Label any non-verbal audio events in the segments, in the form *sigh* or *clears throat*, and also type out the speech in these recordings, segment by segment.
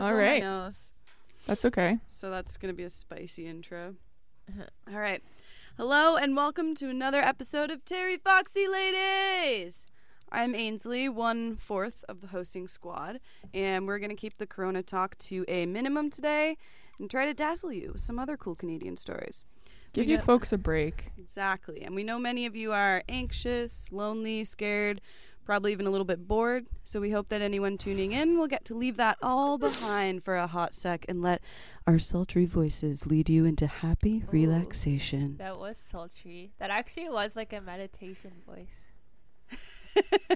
All right. That's okay. So that's going to be a spicy intro. *laughs* All right. Hello and welcome to another episode of Terry Foxy Ladies. I'm Ainsley, one fourth of the hosting squad, and we're going to keep the Corona talk to a minimum today and try to dazzle you with some other cool Canadian stories. Give We you know- folks a break. Exactly. And we know many of you are anxious, lonely, scared, probably even a little bit bored. So we hope that anyone tuning in will get to leave that all behind for a hot sec and let our sultry voices lead you into happy relaxation. That was sultry. That actually was like a meditation voice. *laughs*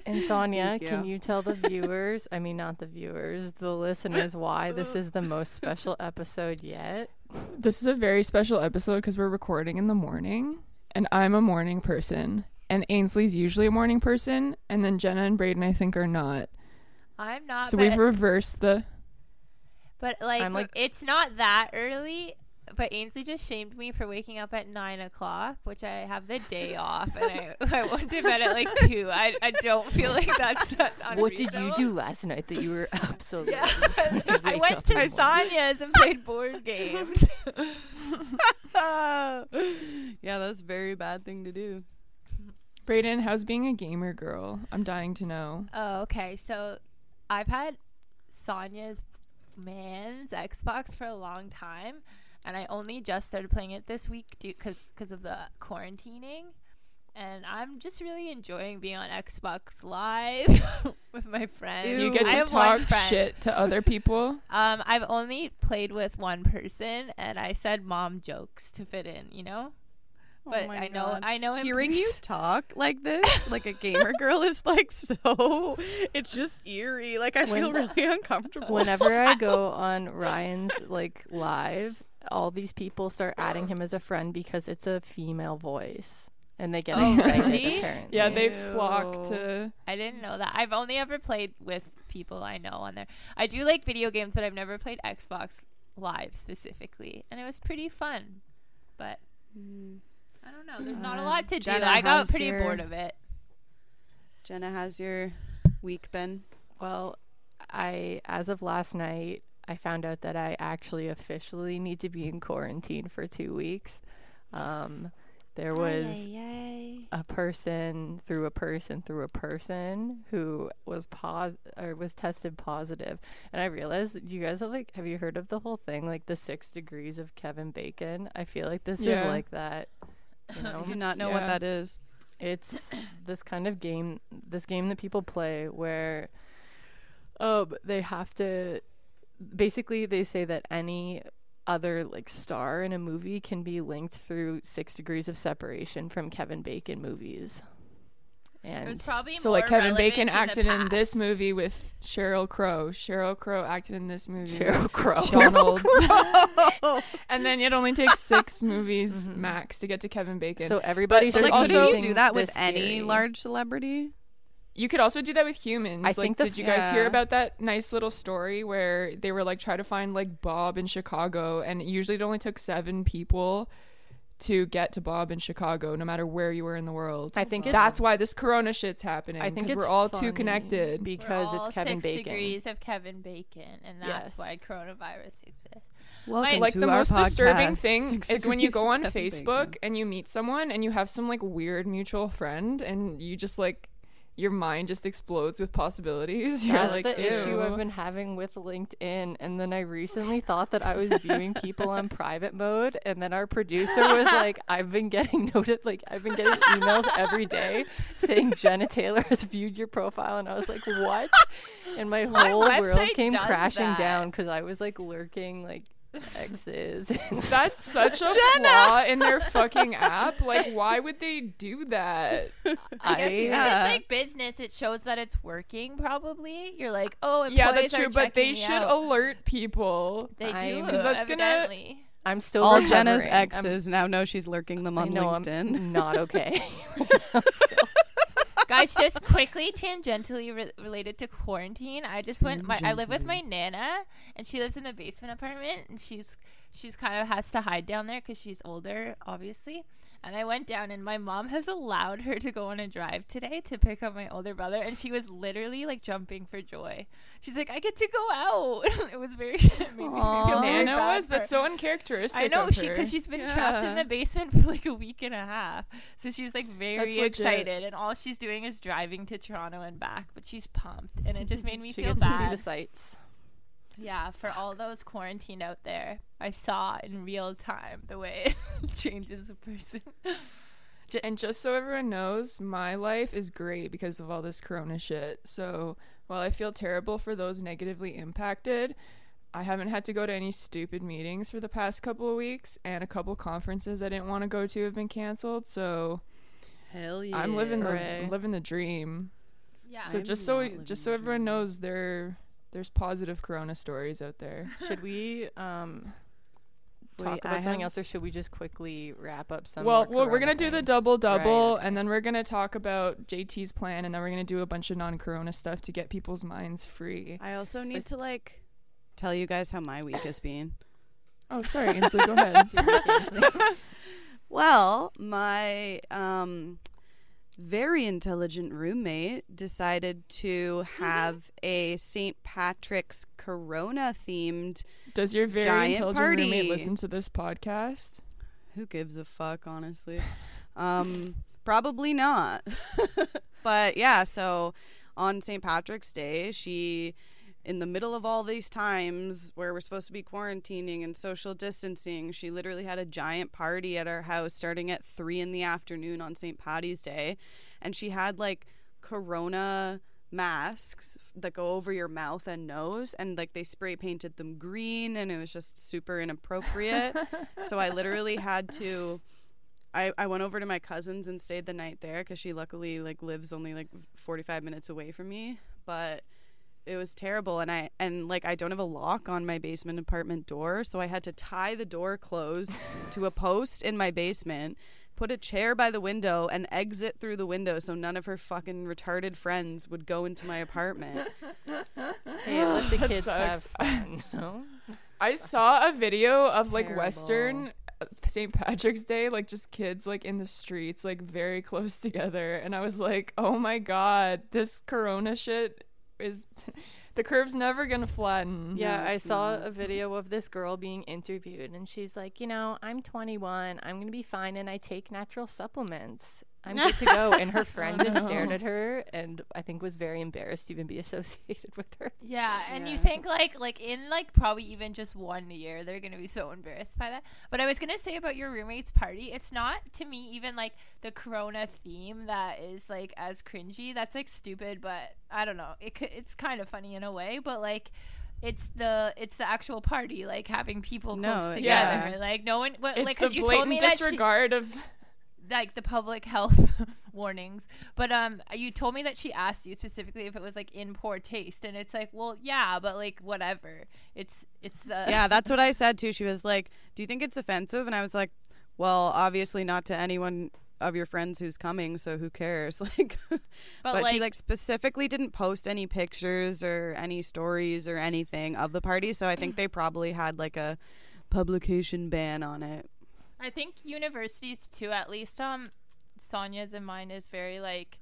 And Sonia, Thank can you. you tell the viewers, I mean, not the viewers, the listeners, why this is the most special *laughs* episode yet? This is a very special episode because we're recording in the morning, and I'm a morning person, and Ainsley's usually a morning person, and then Jenna and Braden I think are not. I'm not. So but, we've reversed the. but like, I'm like- it's not that early. But Ainsley just shamed me for waking up at nine o'clock, which I have the day *laughs* off, and I, *laughs* I went to bed at like two. I, I don't feel like that's *laughs* that What did you do last night that you were absolutely? Yeah, wake I went to the morning? Sonia's and played board games. yeah, that's a very bad thing to do. Braden, how's being a gamer girl? I'm dying to know. Oh, okay. So I've had Sonia's man's Xbox for a long time, and I only just started playing it this week because because of the quarantining. And I'm just really enjoying being on Xbox Live *laughs* with my friends. Do you get to talk shit to other people? *laughs* Um, I've only played with one person, and I said mom jokes to fit in. You know, but oh I know God. I know him. Hearing you *laughs* talk like this, like a gamer girl, is like so. It's just eerie. Like I feel really uncomfortable. Whenever I *laughs* go on Ryan's like live, all these people start adding him as a friend because it's a female voice, and they get Oh, excited. really? Apparently, Yeah, they flock to. I didn't know that. I've only ever played with people I know on there. I do like video games, but I've never played Xbox Live specifically, and it was pretty fun. But Mm. I don't know. There's not a Uh, lot to do. Jenna, I got how's pretty your- bored of it. Jenna, has your week been? Well, I as of last night, I found out that I actually officially need to be in quarantine for two weeks. Um, there was a person through a person through a person who was pos or was tested positive, and I realized you guys have like have you heard of the whole thing like the six degrees of Kevin Bacon? I feel like this Yeah. is like that. You know? *laughs* I do not know what that is. it's *coughs* this kind of game this game that people play where um they have to basically they say that any other like star in a movie can be linked through six degrees of separation from Kevin Bacon movies. It was And probably So, like, Kevin Bacon relevant acted in this movie with Sheryl Crow. Sheryl Crow acted in this movie. Sheryl Crow. Donald. *laughs* and then it only takes six *laughs* movies Mhm. max to get to Kevin Bacon. So everybody But should like, be also- you do that with any theory. large celebrity? you could also do that with humans. I like, think the did you guys hear about that nice little story where they were like try to find like Bob in Chicago, and usually it only took seven people to get to Bob in Chicago, no matter where you were in the world. I think it's That's why this Corona shit's happening. I think we're all too connected. because We're all it's Kevin six Bacon. degrees of Kevin Bacon, and that's Yes. why coronavirus exists. Welcome like to the our most disturbing thing is when you go on Facebook Bacon. and you meet someone and you have some like weird mutual friend and you just like your mind just explodes with possibilities. *laughs* You're That's like, the issue I've been having with LinkedIn. And then I recently thought that I was viewing people on private mode, and then our producer was *laughs* like, "I've been getting noted, like I've been getting emails every day saying Jenna Taylor has viewed your profile," and I was like, "What?" And my whole world came crashing that? down because I was like lurking like exes. That's such a flaw in their fucking app. Like, why would they do that? I guess I- because Yeah. it's like business, it shows that it's working. Probably you're like, oh, yeah, employees that's are true, but they should out. alert people. They do, 'Cause that's gonna- I'm still All Jenna's recovering. I'm- exes now know she's lurking them I on know LinkedIn. I'm not okay. *laughs* *laughs* *laughs* Guys, just quickly tangentially re- related to quarantine. I just went. My, I live with my nana, and she lives in the basement apartment, and she's she's kind of has to hide down there because she's older, obviously. And I went down, and my mom has allowed her to go on a drive today to pick up my older brother, and she was literally like jumping for joy. She's like, "I get to go out." *laughs* it was very. *laughs* it made me Nana was for that's so uncharacteristic. I know of she because she's been trapped in the basement *laughs* for like a week and a half. So she was like very excited, and all she's doing is driving to Toronto and back. But she's pumped, and it just made me She feel gets to see bad. the sights. Yeah, for all those quarantined out there, I saw in real time the way *laughs* it changes a person. And just so everyone knows, my life is great because of all this corona shit. So while I feel terrible for those negatively impacted, I haven't had to go to any stupid meetings for the past couple of weeks, and a couple conferences I didn't want to go to have been canceled. So Hell yeah. I'm living the Hooray. Living the dream. Yeah. So I'm just so just so everyone dream. knows, there there's positive corona stories out there. *laughs* Should we um talk Wait, about I something have- ll, or should we just quickly wrap up some? well, more well, we're corona gonna do the things? double double, Right. and then we're gonna talk about JT's plan, and then we're gonna do a bunch of non-corona stuff to get people's minds free. I also need to like tell you guys how my week has been. *laughs* Oh, sorry, Ainsley, go ahead. *laughs* Well, my um very intelligent roommate decided to have a St. Patrick's Corona themed. Does your very Giant intelligent party. roommate listen to this podcast? Who gives a fuck, honestly? Um, probably not. *laughs* but yeah, so on St. Patrick's Day, she, in the middle of all these times where we're supposed to be quarantining and social distancing, she literally had a giant party at our house starting at three in the afternoon on St. Patty's Day. And she had like Corona masks that go over your mouth and nose and like they spray painted them green and it was just super inappropriate *laughs* so i literally had to I, I went over to my cousin's and stayed the night there because she luckily like lives only like 45 minutes away from me but it was terrible and i and like i don't have a lock on my basement apartment door so i had to tie the door closed *laughs* to a post in my basement put a chair by the window and exit through the window so none of her fucking retarded friends would go into my apartment *laughs* Hey, let the That kids have sucks. fun. *laughs* No? I saw a video of like Terrible. Western uh, St. Patrick's Day, like just kids like in the streets, like very close together, and I was like, oh my god, this Corona shit is. *laughs* the curve's never gonna flatten. Yeah, I saw a video of this girl being interviewed, and she's like, you know, I'm 21, I'm gonna be fine, and I take natural supplements. I'm *laughs* good to go. And her friend just stared at her, and I think was very embarrassed to even be associated *laughs* with her. Yeah, and you think like like in like probably even just one year they're gonna be so embarrassed by that. But I was gonna say about your roommate's party, it's not to me even like the Corona theme that is like as cringy. That's like stupid, but I don't know. It could, it's kind of funny in a way, but like. It's the it's the actual party, like having people close together. yeah. Like no one, what, it's like the because you blatant told me that she, disregard of. Like the public *laughs* health warnings. But um, you told me that she asked you specifically if it was like in poor taste, and it's like, well, yeah, but like whatever. It's it's the yeah that's what i said too. She was like do you think it's offensive? And i was like well obviously not to anyone of your friends who's coming so who cares? *laughs* Like But, but, like, she like specifically didn't post any pictures or any stories or anything of the party. So i think *clears throat* they probably had like a publication ban on it I think universities too. At least um, Sonia's and mine is very like.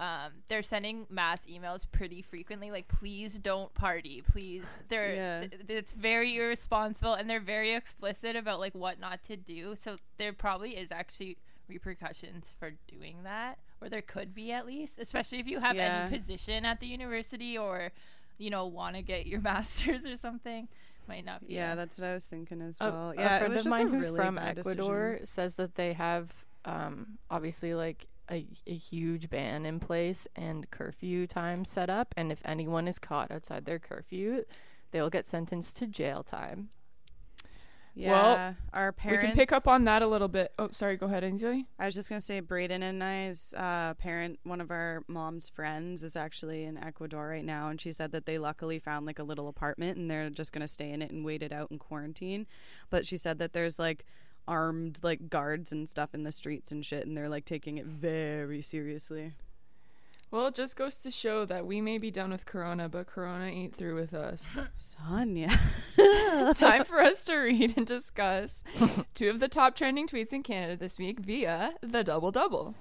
Um, they're sending mass emails pretty frequently, like "please don't party, please." They're Yeah. th- it's very irresponsible, and they're very explicit about like what not to do. So there probably is actually repercussions for doing that, or there could be at least, especially if you have Yeah. any position at the university or you know want to get your *laughs* master's or something. Might not be. yeah a- that's what i was thinking as well a yeah a friend of mine who's really from Ecuador decision. says that they have um, obviously like a, a huge ban in place and curfew time set up, and if anyone is caught outside their curfew, they will get sentenced to jail time. Yeah our parents. We can pick up on that a little bit. Oh, sorry. Go ahead, Ainsley. I was just gonna say, Braden and I's uh, parent, one of our mom's friends, is actually in Ecuador right now, and she said that they luckily found like a little apartment, and they're just gonna stay in it and wait it out in quarantine. But she said that there's like armed like guards and stuff in the streets and shit, and they're like taking it very seriously. Well, it just goes to show that we may be done with Corona, but Corona ain't through with us. *gasps* Sonia. *laughs* Time for us to read and discuss *laughs* two of the top trending tweets in Canada this week via the Double Double.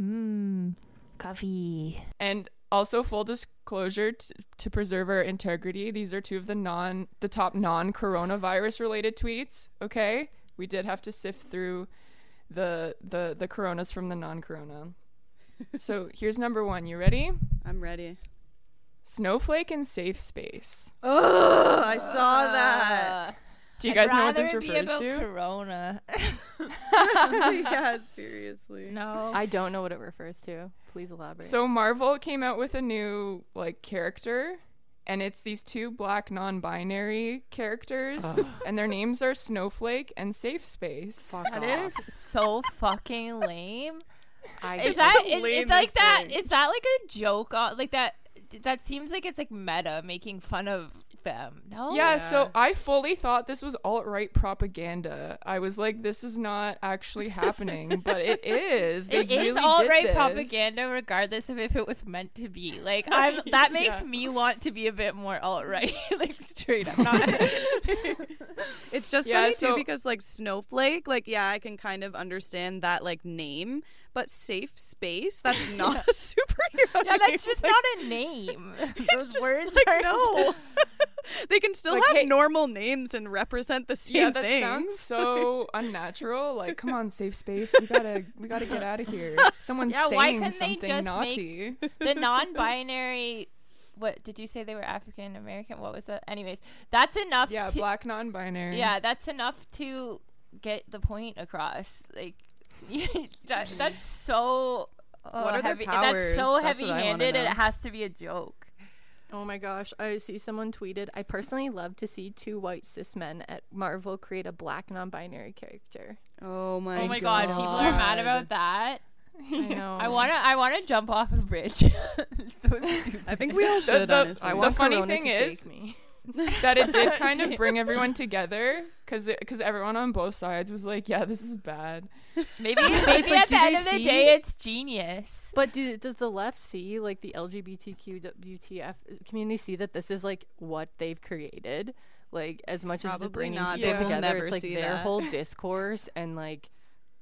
Mmm, coffee. And also, full disclosure t- to preserve our integrity, these are two of the non the top non coronavirus related tweets. Okay, we did have to sift through the the the coronas from the non corona. so here's number one. You ready? I'm ready. Snowflake and safe space. Oh, I saw uh, that. Do you guys I'd know what this rather it be refers about to? Corona. *laughs* yeah, *laughs* seriously. no. I don't know what it refers to. Please elaborate. So Marvel came out with a new like character and it's these two black non-binary characters *laughs* and their names are Snowflake and Safe Space. Fuck That off. is so fucking lame. I Is It's that the is, is like that? thing. Is that like a joke? On, like that? That seems like it's like meta making fun of them. No. Yeah, Yeah. so I fully thought this was alt-right propaganda. I was like this is not actually happening, but it *laughs* is. They It is really all did right propaganda, regardless of if it was meant to be. Like, *laughs* I'm that makes Yeah. me want to be a bit more alt right. *laughs* like, straight up, not. It's just Yeah, funny so- too because like snowflake, like yeah, I can kind of understand that like name, but safe space, that's not a superhero. yeah, name. that's just Like, not a name. Those just words like, are no. *laughs* they can still Like, have hey- normal names and represent the same Yeah, that things. sounds *laughs* so unnatural. Like, come on, safe space. We gotta, *laughs* we gotta get out of here. Someone's Yeah, saying couldn't they something just naughty. the non-binary. What did you say they were African American? What was that? Anyways, that's enough. Yeah, to, black non-binary. Yeah, that's enough to get the point across. Like that, that's so uh, What are their powers? That's so That's what I wanna heavy-handed, it has to be a joke. Oh my gosh, I see someone tweeted, I personally love to see two white cis men at Marvel create a black non binary character. Oh my oh my god, people are mad about that. I know. I wanna, I wanna jump off a bridge. *laughs* It's so *laughs* stupid. I think we all should the- honestly. I The want funny Corona thing to is- take me. *laughs* that it did *laughs* kind of bring everyone together because because everyone on both sides was like, yeah, this is bad. *laughs* maybe, maybe like, at do the end they of the day, it's genius. But do, does the left see, like the LGBTQ WTF community, see that this is like what they've created? Like as much as Probably it's bringing not. People will together, never it's like their that. whole discourse and like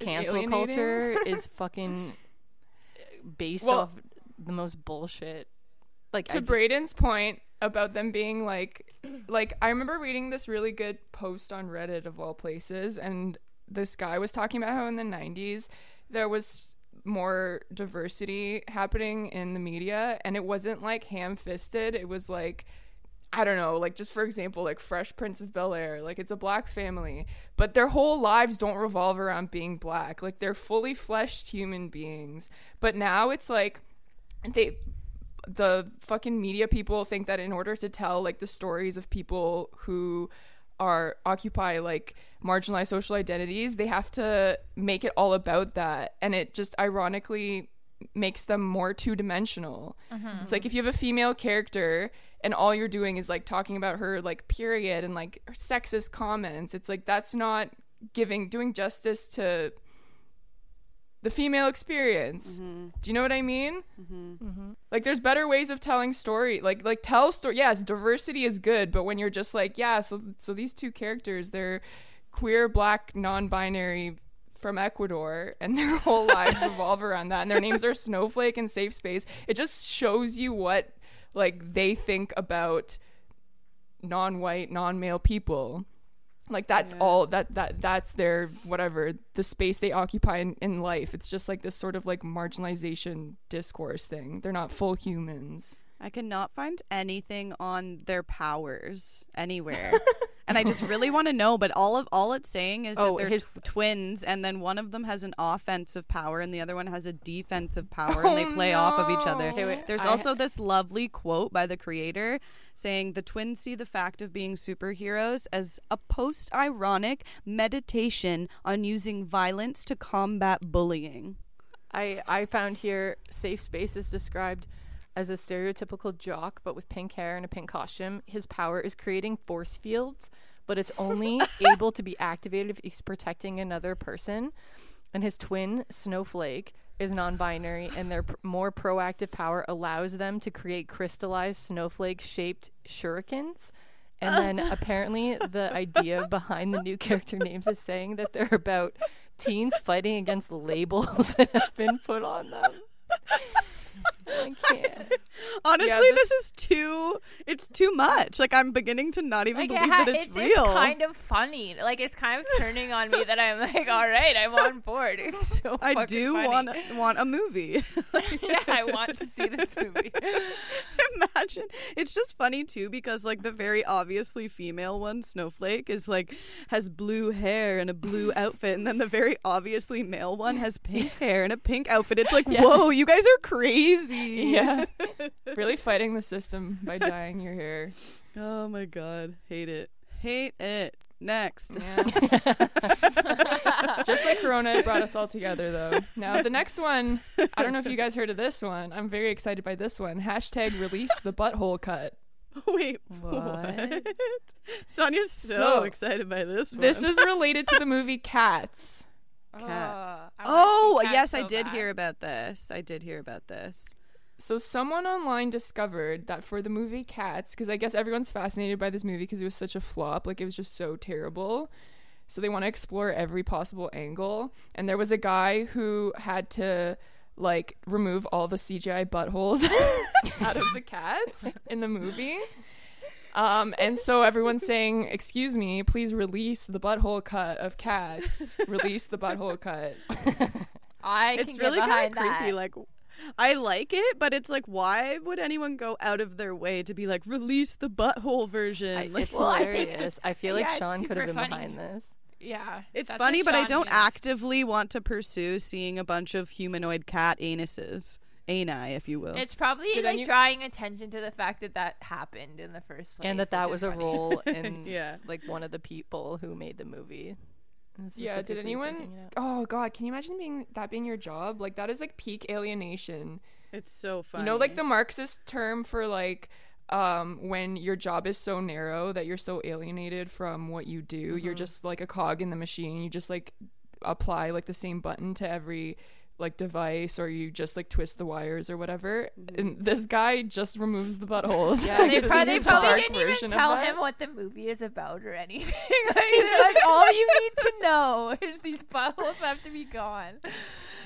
Is cancel alienating. culture is fucking based Well- off the most bullshit. Like to just- Braden's point about them being like like I remember reading this really good post on Reddit of all places and this guy was talking about how in the 90s there was more diversity happening in the media and it wasn't like ham-fisted it was like I don't know, like just for example, like Fresh Prince of Bel Air, like it's a black family, but their whole lives don't revolve around being black. Like they're fully fleshed human beings. But now it's like they the fucking media people think that in order to tell like the stories of people who are occupy like marginalized social identities they have to make it all about that. And it just ironically makes them more two-dimensional. Mm-hmm. It's like if you have a female character and all you're doing is like talking about her like period and like sexist comments it's like that's not giving doing justice to the female experience. Mm-hmm. Do you know what i mean? Mm-hmm. Mm-hmm. Like there's better ways of telling story like like tell story yes diversity is good but when you're just like yeah so so these two characters they're queer black non-binary from ecuador and their whole lives *laughs* revolve around that and their names are snowflake and safe space. It just shows you what like they think about non-white non-male people like that's Yeah. all that that that's their whatever the space they occupy in, in life it's just like this sort of like marginalization discourse thing they're not full humans I cannot find anything on their powers anywhere. *laughs* and I just *laughs* really want to know, but all of all it's saying is Oh, that they're his- tw- twins and then one of them has an offensive power and the other one has a defensive power and they Oh, play off of each other. Okay, wait, There's I- also this lovely quote by the creator saying the twins see the fact of being superheroes as a post-ironic meditation on using violence to combat bullying. I I found here safe space is described as a stereotypical jock but with pink hair and a pink costume. His power is creating force fields, but it's only *laughs* able to be activated if he's protecting another person. and his twin, Snowflake, is non binary, and their pr- more proactive power allows them to create crystallized snowflake shaped shurikens. And then *laughs* apparently, the idea behind the new character names is saying that they're about teens fighting against labels *laughs* that have been put on them. I can't. *laughs* Honestly, Yeah, this, this- is too. It's too much. Like I'm beginning to not even Like it believe ha- that it's, it's, real. it's kind of funny. Like it's kind of turning on me that I'm like, all right, I'm on board. It's *laughs* so. I do funny. want want a movie. *laughs* yeah, I want to see this movie. Imagine it's just funny too because like the very obviously female one, Snowflake, is like has blue hair and a blue outfit, and then the very obviously male one has pink hair and a pink outfit. It's like, Yeah. whoa, you guys are crazy. *laughs* Yeah. *laughs* really fighting the system by *laughs* dyeing your hair. Oh my god, hate it, hate it. Next. Yeah. Just like Corona it brought us all together, though. Now, the next one, I don't know if you guys heard of this one. I'm very excited by this one. Hashtag release the butthole cut. Wait, What? what? Sonia's so, So, excited by this one. This is related to the movie Cats. Cats. Oh, I Oh, Cats yes, so I did bad. hear about this. I did hear about this. So, someone online discovered that for the movie Cats, because I guess everyone's fascinated by this movie because it was such a flop, like it was just so terrible. So, they want to explore every possible angle. And there was a guy who had to like remove all the CGI buttholes *laughs* out of the cats in the movie. Um, and so everyone's saying, "Excuse me, please release the butthole cut of cats. Release the butthole cut." *laughs* I it's can really get kind of creepy. that. Like, I like it, but it's like, why would anyone go out of their way to be like, release the butthole version? I, like, it's Well, hilarious. *laughs* I, feel like yeah, Sean could have been funny. behind this. yeah, it's funny, a but I don't move. actively want to pursue seeing a bunch of humanoid cat anuses, ani, if you will. It's probably Did like any- drawing attention to the fact that that happened in the first place, and that that was is a role *laughs* in Yeah. like one of the people who made the movie. Yeah, did anyone? taking it out. Oh God, can you imagine being that being your job? Like that is like peak alienation. it's so funny. You know, like the Marxist term for like um when your job is so narrow that you're so alienated from what you do. You're just like a cog in the machine. You just like apply like the same button to every like device or you just like twist the wires or whatever. Mm-hmm. And this guy just removes the buttholes. Yeah, They, *laughs* a probably didn't even tell him what the movie is about or anything. *laughs* like, like, all you need to know is these buttholes have to be gone.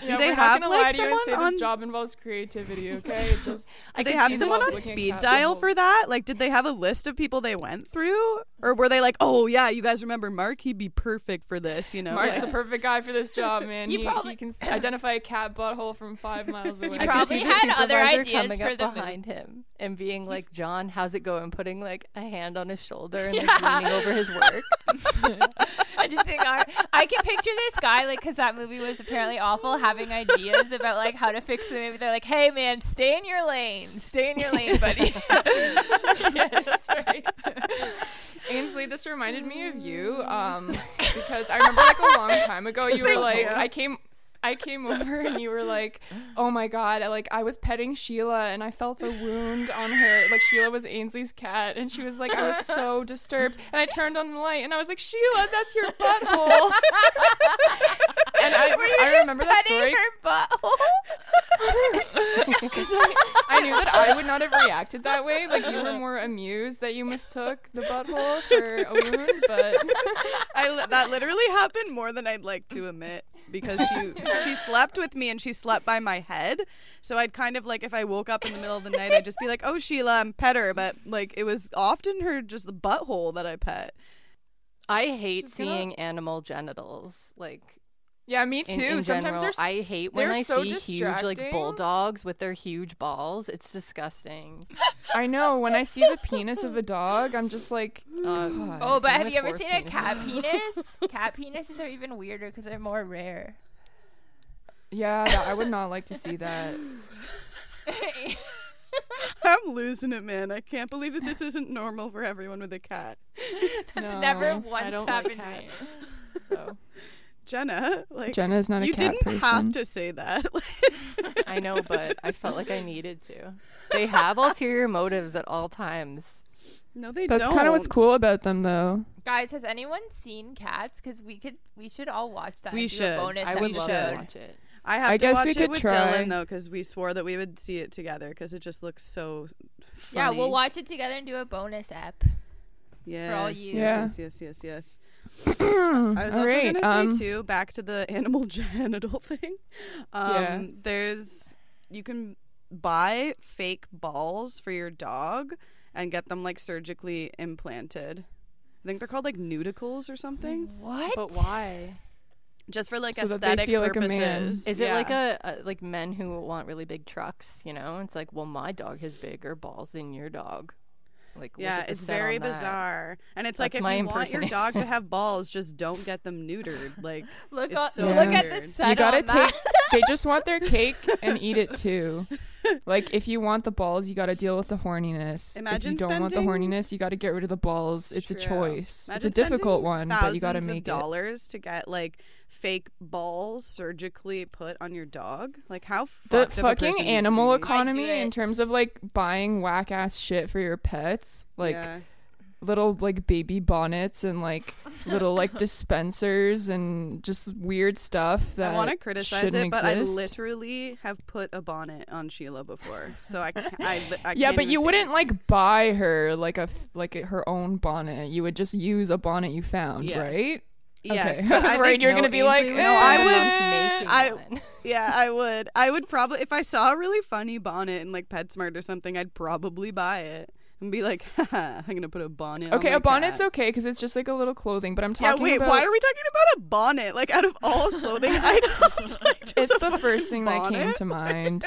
Do Yeah, they we're have, not gonna like, lie to you and say someone on- this job involves creativity, *laughs* okay? It just Did they have someone on speed dial for that? Like, did they have a list of people they went through, or were they like, "Oh yeah, you guys remember Mark? He'd be perfect for this." You know, Mark's like- the perfect guy for this job, *laughs* man. You he, probably- he can *laughs* identify a cat butthole from five miles away. You I could probably had other ideas coming for up the movie. behind him and being like, "John, how's it going?" Putting like a hand on his shoulder and like leaning over his work. I just think I can picture this guy like because that movie was apparently awful, having ideas about like how to fix the movie. They're like, "Hey man, stay in your lane, stay in your lane, buddy." yeah, *laughs* that's right. *laughs* Ainsley, this reminded me of you, um, because I remember like a long time ago, you were like. I came. I came over and you were like, "Oh my god!" I, like I was petting Sheila and I felt a wound on her. Like Sheila was Ainsley's cat, and she was like, I was so disturbed. And I turned on the light and I was like, "Sheila, that's your butthole." *laughs* and I, *laughs* Were you I just remember that story because *laughs* I, I knew that I would not have reacted that way. Like you were more amused that you mistook the butthole for a wound, but *laughs* I li- that literally happened more than I'd like to admit because she she slept with me and she slept by my head. So I'd kind of like if I woke up in the middle of the night, I'd just be like, "Oh, Sheila, I'm pet her," but like it was often her just the butthole that I pet. I hate She's gonna- seeing animal genitals. Like yeah, me too. in Sometimes general, there's I hate when I so see huge like bulldogs with their huge balls. It's disgusting. *laughs* I know when I see the penis of a dog, I'm just like, Uh, *sighs* God. Oh, but have you ever horse seen a cat *laughs* penis? cat penises are even weirder because they're more rare. yeah, that- I would not like to see that. *laughs* I'm losing it, man. I can't believe that this isn't normal for everyone with a cat. That's No, never once I don't like happened to me. cats. So Jenna, like Jenna is not a you cat didn't person. have to say that. *laughs* I know, but I felt like I needed to. They have ulterior motives at all times. No, they That's don't. That's kind of what's cool about them, though. Guys, has anyone seen Cats? Because we could, we should all watch that. We and do should. A bonus I we would love to watch it. I have I to guess watch we it could with try. Dylan though, because we swore that we would see it together because it just looks so funny. Yeah, we'll watch it together and do a bonus ep. Yes, all yes, you. Yeah. yes, yes, yes, yes. *clears throat* I was All also right, gonna um, say too, back to the *laughs* animal *laughs* genital thing. Um, Yeah. There's you can buy fake balls for your dog and get them like surgically implanted. I think they're called like Neuticles or something, What? But why? just for like So that they aesthetic feel like a purposes. man. Is it like a, a like men who want really big trucks? You know, it's like, well, my dog has bigger balls than your dog. Like, Yeah, it's very bizarre. And it's like if you want your dog to have *laughs* balls, just don't get them neutered. Like *laughs* look, it's on, so look at the weird. set you gotta on that. take. they just want their *laughs* cake and eat it too. Like if you want the balls, you got to deal with the horniness. Imagine if you don't want the horniness, you got to get rid of the balls. It's a choice. Imagine it's a difficult one, but you got to thousands make of it. dollars to get like fake balls surgically put on your dog. Like how The fucked of a fucking person you have to animal be. I'd do economy in terms of like buying whack ass shit for your pets, like Yeah. little like baby bonnets and like little like *laughs* dispensers and just weird stuff that I want to criticize it, but I literally have put a bonnet on Sheila before, so I can't. I, I yeah, but you wouldn't anything. like buy her like a like her own bonnet. You would just use a bonnet you found, Yes. right? Yes, okay. but *laughs* I was worried you're No, gonna be like, No, I eh, would- *laughs* I- one. Yeah, I would. I would probably if I saw a really funny bonnet in like PetSmart or something, I'd probably buy it and be like, *laughs* Haha, I'm gonna put a bonnet. Okay, a bonnet's cat. okay because it's just like a little clothing. But I'm talking. Yeah, wait. about. Why are we talking about a bonnet? Like out of all *laughs* clothing items, *laughs* like it's the first thing that came to mind.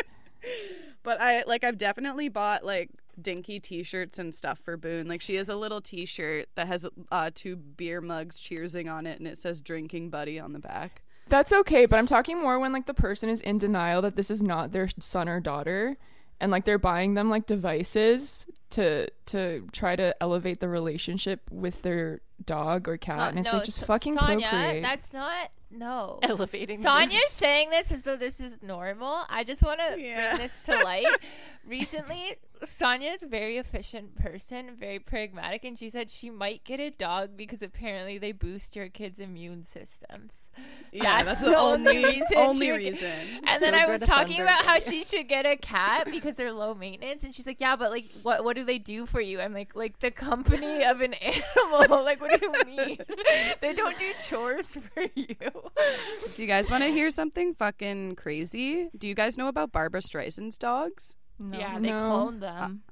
But I like I've definitely bought like dinky t-shirts and stuff for Boone. Like she has a little t-shirt that has uh two beer mugs cheersing on it and it says drinking buddy on the back. That's okay, but I'm talking more when like the person is in denial that this is not their son or daughter and like they're buying them like devices to to try to elevate the relationship with their dog or cat Son- and it's no, like just S- fucking Sonia, procreate. that's not no. *laughs* Elevating. the- Sonia's *laughs* saying this as though this is normal. I just want to Yeah. bring this to *laughs* light. Recently, Sonia is a very efficient person, very pragmatic, and she said she might get a dog because apparently they boost your kids' immune systems. Yeah, That's that's, the the only only reason only reason. And then I was talking about how she should get a cat because they're low maintenance, and she's like, "Yeah, but like, what what do they do for you?" I'm like, "Like the company of an animal. like, what do you mean? *laughs* they don't do chores *laughs* for you." Do you guys want to hear something fucking crazy? Do you guys know about Barbara Streisand's dogs? No. Yeah, they No. cloned them. Uh,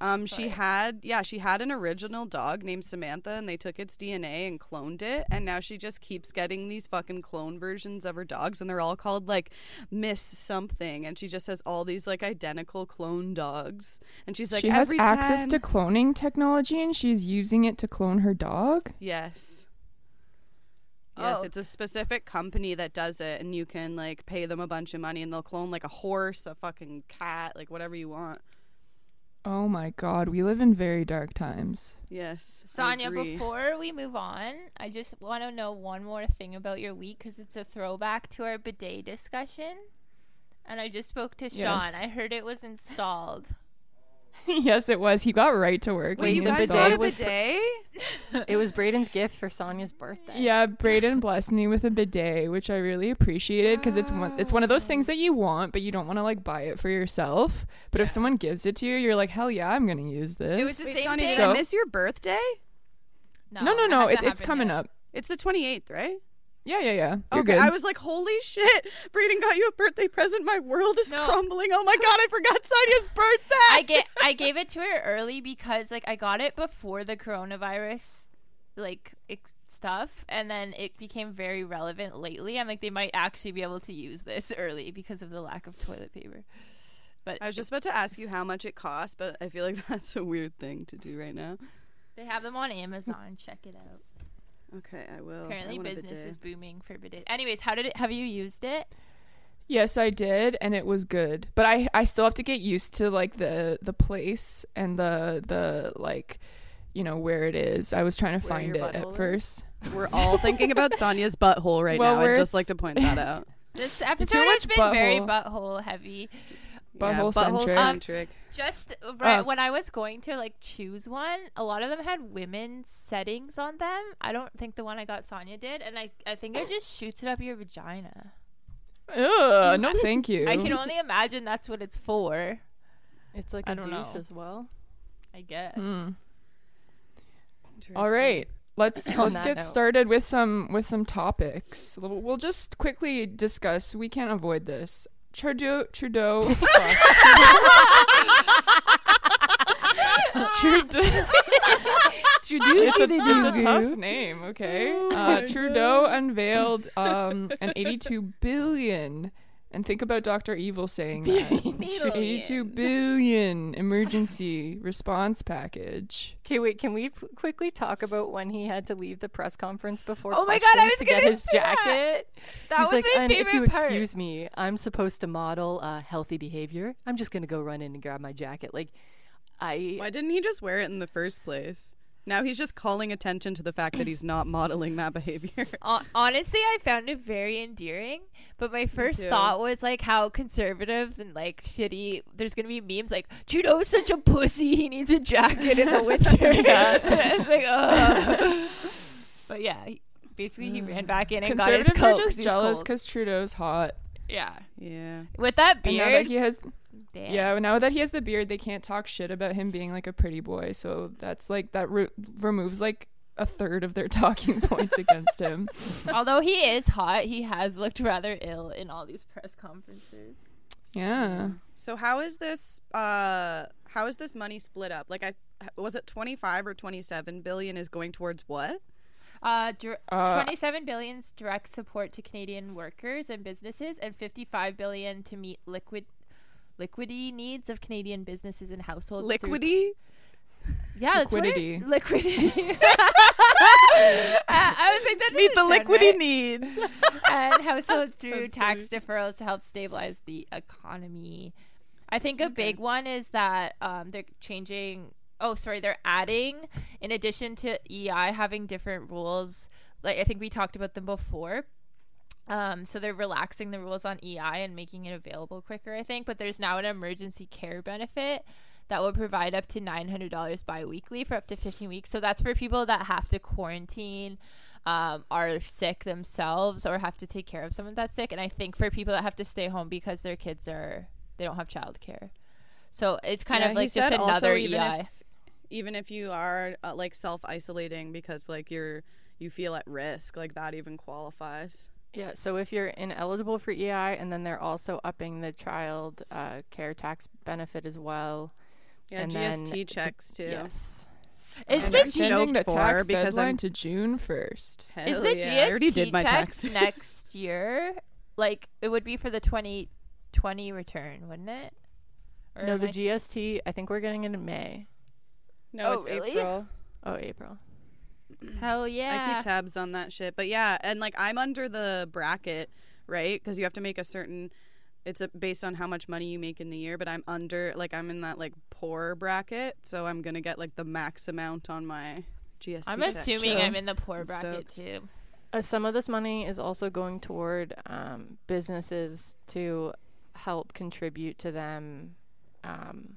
Um, she had yeah, she had an original dog named Samantha, and they took its DNA and cloned it, and now she just keeps getting these fucking clone versions of her dogs, and they're all called like Miss something, and she just has all these like identical clone dogs, and she's like she has access to cloning technology and she's using it to clone her dog. yes. Yes, Oh. it's a specific company that does it, and you can like pay them a bunch of money, and they'll clone like a horse, a fucking cat, like whatever you want. Oh my god, we live in very dark times. Yes, I Sonia, before we move on, I just want to know one more thing about your week because it's a throwback to our bidet discussion. And I just spoke to Sean. Yes. I heard it was installed. *laughs* yes, it was. He got right to work. Wait, you he guys installed- got a was- bidet? It was Braden's gift for Sonia's birthday. Yeah, Braden blessed me with a bidet, which I really appreciated because it's one it's one of those things that you want, but you don't want to like buy it for yourself. But if someone gives it to you, you're like, hell yeah, I'm gonna use this. It was the Wait, same Sonia, thing. did I So- miss your birthday? no, no, it no, hasn't it's it's coming yet. up. It's the 28th, right? Yeah, yeah, yeah. You're okay, good. I was like, holy shit, Braden got you a birthday present. My world is No. crumbling. Oh my god, I forgot Sonia's birthday. I get I gave it to her early because like I got it before the coronavirus like ex- stuff and then it became very relevant lately. I'm like they might actually be able to use this early because of the lack of toilet paper. But I was just about to ask you how much it costs, but I feel like *laughs* that's a weird thing to do right now. they have them on Amazon. Check it out. Okay, I will. Apparently I business is booming for bidet. Anyways, how did it have you used it? Yes, I did, and it was good. But I I still have to get used to like the the place and the the like you know where it is. I was trying to Where find it at is? first. We're all thinking about *laughs* Sonia's butthole right Well, now. I'd just like to point that out. *laughs* This episode has much been very butthole. butthole heavy. Butthole butthole centric. centric. Just right Uh, when I was going to like choose one, a lot of them had women's settings on them. I don't think the one I got Sonia did, and I I think it just shoots it up your vagina. Ugh, no, *laughs* thank you. I can only imagine that's what it's for. It's like I a don't douche know. as well. I guess. Interesting. All right. Let's *coughs* let's get note. started with some with some topics. We'll we'll just quickly discuss. We can't avoid this. Trudeau *laughs* Trudeau. Trudeau. it's, a, it's a tough name, okay? Oh uh, my Trudeau unveiled um, an 82 billion, and think about Dr. Evil saying that. *laughs* 82 billion emergency response package. Okay, wait. Can we p- quickly talk about when he had to leave the press conference before? Oh my God, I questions was to get gonna his say that. jacket. That He's was like, my and favorite if you part. excuse me, I'm supposed to model uh, healthy behavior. I'm just gonna go run in and grab my jacket. Like, I Why didn't he just wear it in the first place? Now he's just calling attention to the fact that he's not modeling that behavior. *laughs* Honestly, I found it very endearing. But my first thought was like how conservatives and like shitty. There's gonna be memes like Trudeau's such a pussy. He needs a jacket in the winter. *laughs* *laughs* it's like, ugh. but yeah, basically he ran back in and got his Conservatives coat just jealous because Trudeau's hot. yeah, yeah. with that And now that beard. he has, damn. yeah, now that he has the beard, they can't talk shit about him being like a pretty boy. So that's like that re- removes like a third of their *laughs* talking points against him. *laughs* Although he is hot, he has looked rather ill in all these press conferences. Yeah. So how is this uh how is this money split up? Like I was it 25 or 27 billion is going towards what? Uh, dir- Uh, 27 billion's direct support to Canadian workers and businesses, and 55 billion to meet liquid liquidity needs of Canadian businesses and households. through- Liquidy? yeah, that's what it- Liquidity. liquidity. *laughs* I, I was like, that Meet the doesn't sound liquidy right. needs. and households *laughs* through That's tax deferrals to help stabilize the economy. I think a Okay. big one is that um, they're changing. Oh, sorry, they're adding in addition to EI having different rules. Like I think we talked about them before. Um, so they're relaxing the rules on EI and making it available quicker. I think, but there's now an emergency care benefit that will provide up to $900 biweekly for up to 15 weeks. So that's for people that have to quarantine, um, are sick themselves, or have to take care of someone that's sick. And I think for people that have to stay home because their kids are they don't have childcare. So it's kind Yeah, of like just also another E even EI. if even if you are uh, like self-isolating because like you're you feel at risk, like that even qualifies. Yeah, so if you're ineligible for EI, and then they're also upping the child uh, care tax benefit as well. Yeah, And GST then- checks too. Yes. Is And the they're G- extending the tax because deadline I'm- to June first. Hell is the yeah. GST I already did my checks tax. next year? Like it would be for the 2020 return, wouldn't it? Or no, the I- GST. I think we're getting it in May. no, Oh, it's really? April. Oh, April. Hell yeah! I keep tabs on that shit. But yeah, and like I'm under the bracket, right? Because you have to make a certain. It's a, based on how much money you make in the year, but I'm under like I'm in that like poor bracket, so I'm gonna get like the max amount on my GST. I'm check, assuming so- I'm in the poor I'm bracket stoked. too. Uh, some of this money is also going toward um, businesses to help contribute to them um,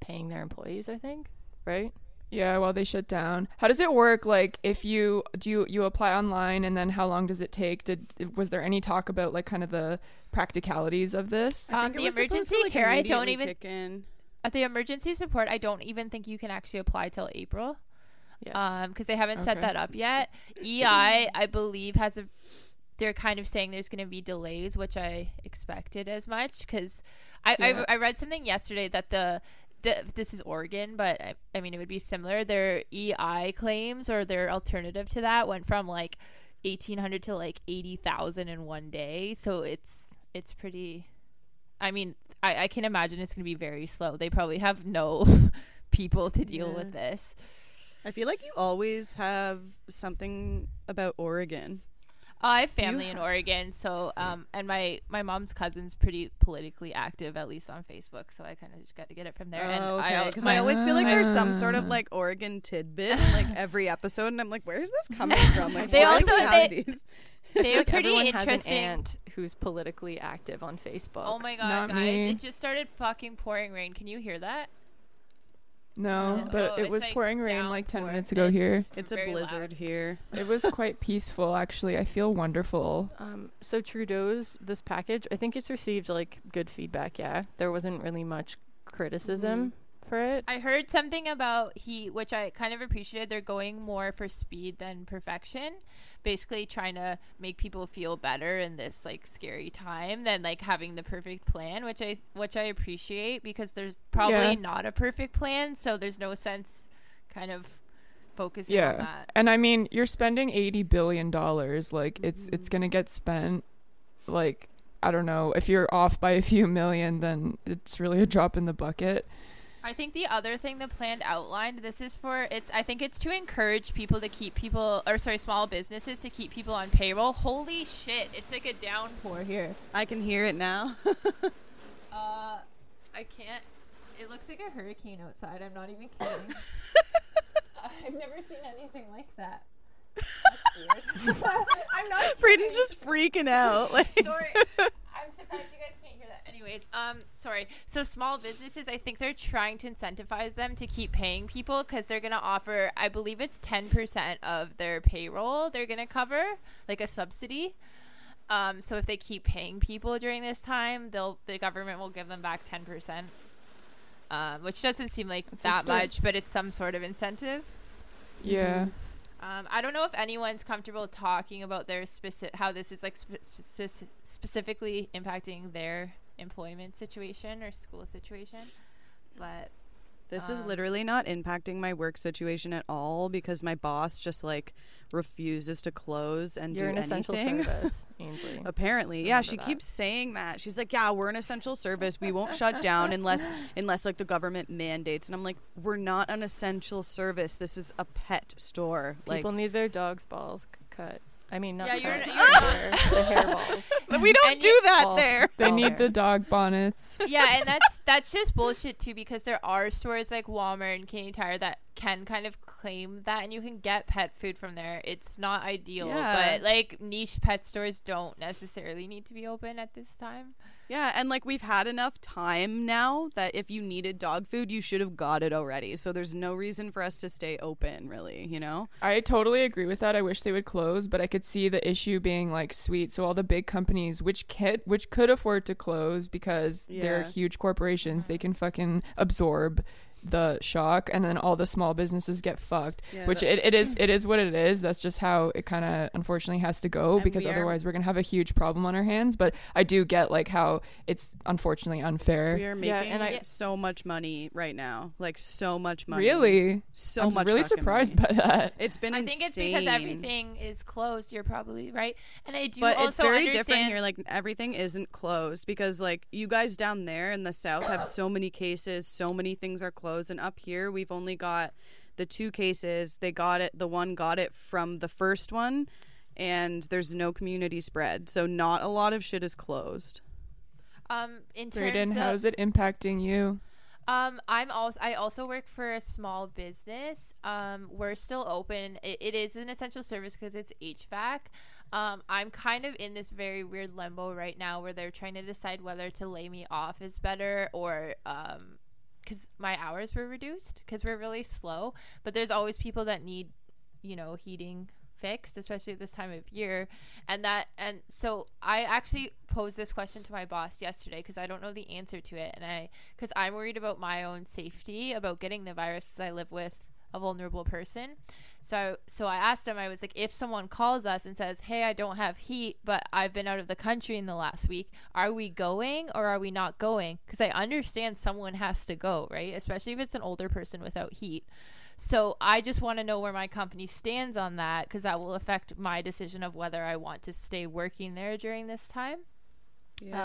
paying their employees. I think, right? Yeah, while they shut down. How does it work? Like, if you do you, you apply online, and then how long does it take? Did was there any talk about like kind of the practicalities of this? I Um, think it the was supposed to, emergency like, care, I don't even- kick in. At the emergency support, I don't even think you can actually apply till April. Yeah. Um, because they haven't set that up yet. EI, I believe, has a. They're kind of saying there's going to be delays, which I expected as much. Because I, Yeah. I I read something yesterday that the. The, this is Oregon, but I, I mean it would be similar. Their EI claims or their alternative to that went from like eighteen hundred to like eighty thousand in one day. So it's it's pretty. I mean, I, I can imagine it's going to be very slow. They probably have no *laughs* people to deal Yeah. with this. I feel like you always have something about Oregon. I have Do you family in Oregon, so um, and my my mom's cousin's pretty politically active, at least on Facebook. So I kind of just got to get it from there. and Oh, I, okay. Because my- I always feel like there's some sort of like Oregon tidbit in like *laughs* every episode, and I'm like, where's this coming *laughs* from? Like, They why do also- we have they- these? they have like *laughs* pretty everyone has an aunt who's politically active on Facebook. oh my god, Not guys! me. It just started fucking pouring rain. Can you hear that? No, but oh, it was like pouring rain like 10 downpour. minutes ago here. It's a blizzard loud. here. *laughs* It was quite peaceful, actually. I feel wonderful. Um, so Trudeau's this package, I think it's received like good feedback. Yeah, there wasn't really much criticism for it. I heard something about he, which I kind of appreciated. They're going more for speed than perfection. Basically, trying to make people feel better in this like scary time than like having the perfect plan, which I which I appreciate because there's probably Yeah. not a perfect plan, so there's no sense kind of focusing on Yeah. that. And I mean, you're spending 80 billion dollars. Like it's it's mm-hmm. going to get spent like I don't know, if you're off by a few million, then it's really a drop in the bucket. I think the other thing the plan outlined, this is for it's I think it's to encourage people to keep people or sorry, small businesses to keep people on payroll. Holy shit, it's like a downpour here. I can hear it now. *laughs* Uh I can't it looks like a hurricane outside. I'm not even *laughs* kidding. I've never seen anything like that. *laughs* I'm not kidding. just freaking out. Like, sorry. I'm surprised you guys can't hear that. Anyways, um, sorry. So small businesses, I think they're trying to incentivize them to keep paying people because they're gonna offer, I believe it's ten percent of their payroll. They're gonna cover like a subsidy. Um, so if they keep paying people during this time, they'll the government will give them back ten percent. Um, which doesn't seem like That's a that much, but it's some sort of incentive. Yeah. Um, I don't know if anyone's comfortable talking about their specific how this is like spe- speci- specifically impacting their employment situation or school situation, but this is Um, literally not impacting my work situation at all because my boss just like refuses to close and You're do an essential anything. service, *laughs* Ainsley. Apparently, yeah, Remember she that. keeps saying that. She's like, "Yeah, we're an essential service. We won't shut down *laughs* unless unless like the government mandates." And I'm like, "We're not an essential service. This is a pet store. Like, People need their dog's balls cut. I mean, not Yeah, you're cut, n- hair- *laughs* the hair balls. *laughs* we don't and do you- that Well, there." They need there. the dog bonnets. yeah, and that's *laughs* that's just bullshit too because there are stores like Walmart and Canadian Tire that can kind of claim that, and you can get pet food from there. It's not ideal, Yeah. but like niche pet stores don't necessarily need to be open at this time. Yeah, and like we've had enough time now that if you needed dog food, you should have got it already. So there's no reason for us to stay open, really, you know? I totally agree with that. I wish they would close, but I could see the issue being like sweet. So all the big companies which can which could afford to close because they're huge corporations, they mm-hmm. can fucking absorb the shock and then all the small businesses get fucked. Yeah, which that- it, it is *clears throat* it is what it is. That's just how it kind of unfortunately has to go And because we are- otherwise we're going to have a huge problem on our hands, but I do get like how it's unfortunately unfair. We are making Yeah, and I- so much money right now. Like so much money. Really? So I'm much really surprised money. by that. It's been I think it's because everything is closed. You're probably right, and I do but also it's very understand. different here. Like everything isn't closed because like you guys down there in the south have so many cases, so many things are closed, and up here we've only got the two cases. They got it. The one got it from the first one, and there's no community spread, so not a lot of shit is closed. Um, in terms Braden, of, how is it impacting you? Um, I'm also I also work for a small business. Um, we're still open. It, it is an essential service because it's HVAC. Um, I'm kind of in this very weird limbo right now where they're trying to decide whether to lay me off is better or um, because my hours were reduced because we're really slow. But there's always people that need, you know, heating fixed, especially at this time of year. And that and so I actually posed this question to my boss yesterday because I don't know the answer to it, and I because I'm worried about my own safety about getting the virus because I live with a vulnerable person. So so I asked him I was like if someone calls us and says, "Hey, I don't have heat, but I've been out of the country in the last week. Are we going or are we not going?" Cuz I understand someone has to go, right? Especially if it's an older person without heat. So I just want to know where my company stands on that because that will affect my decision of whether I want to stay working there during this time.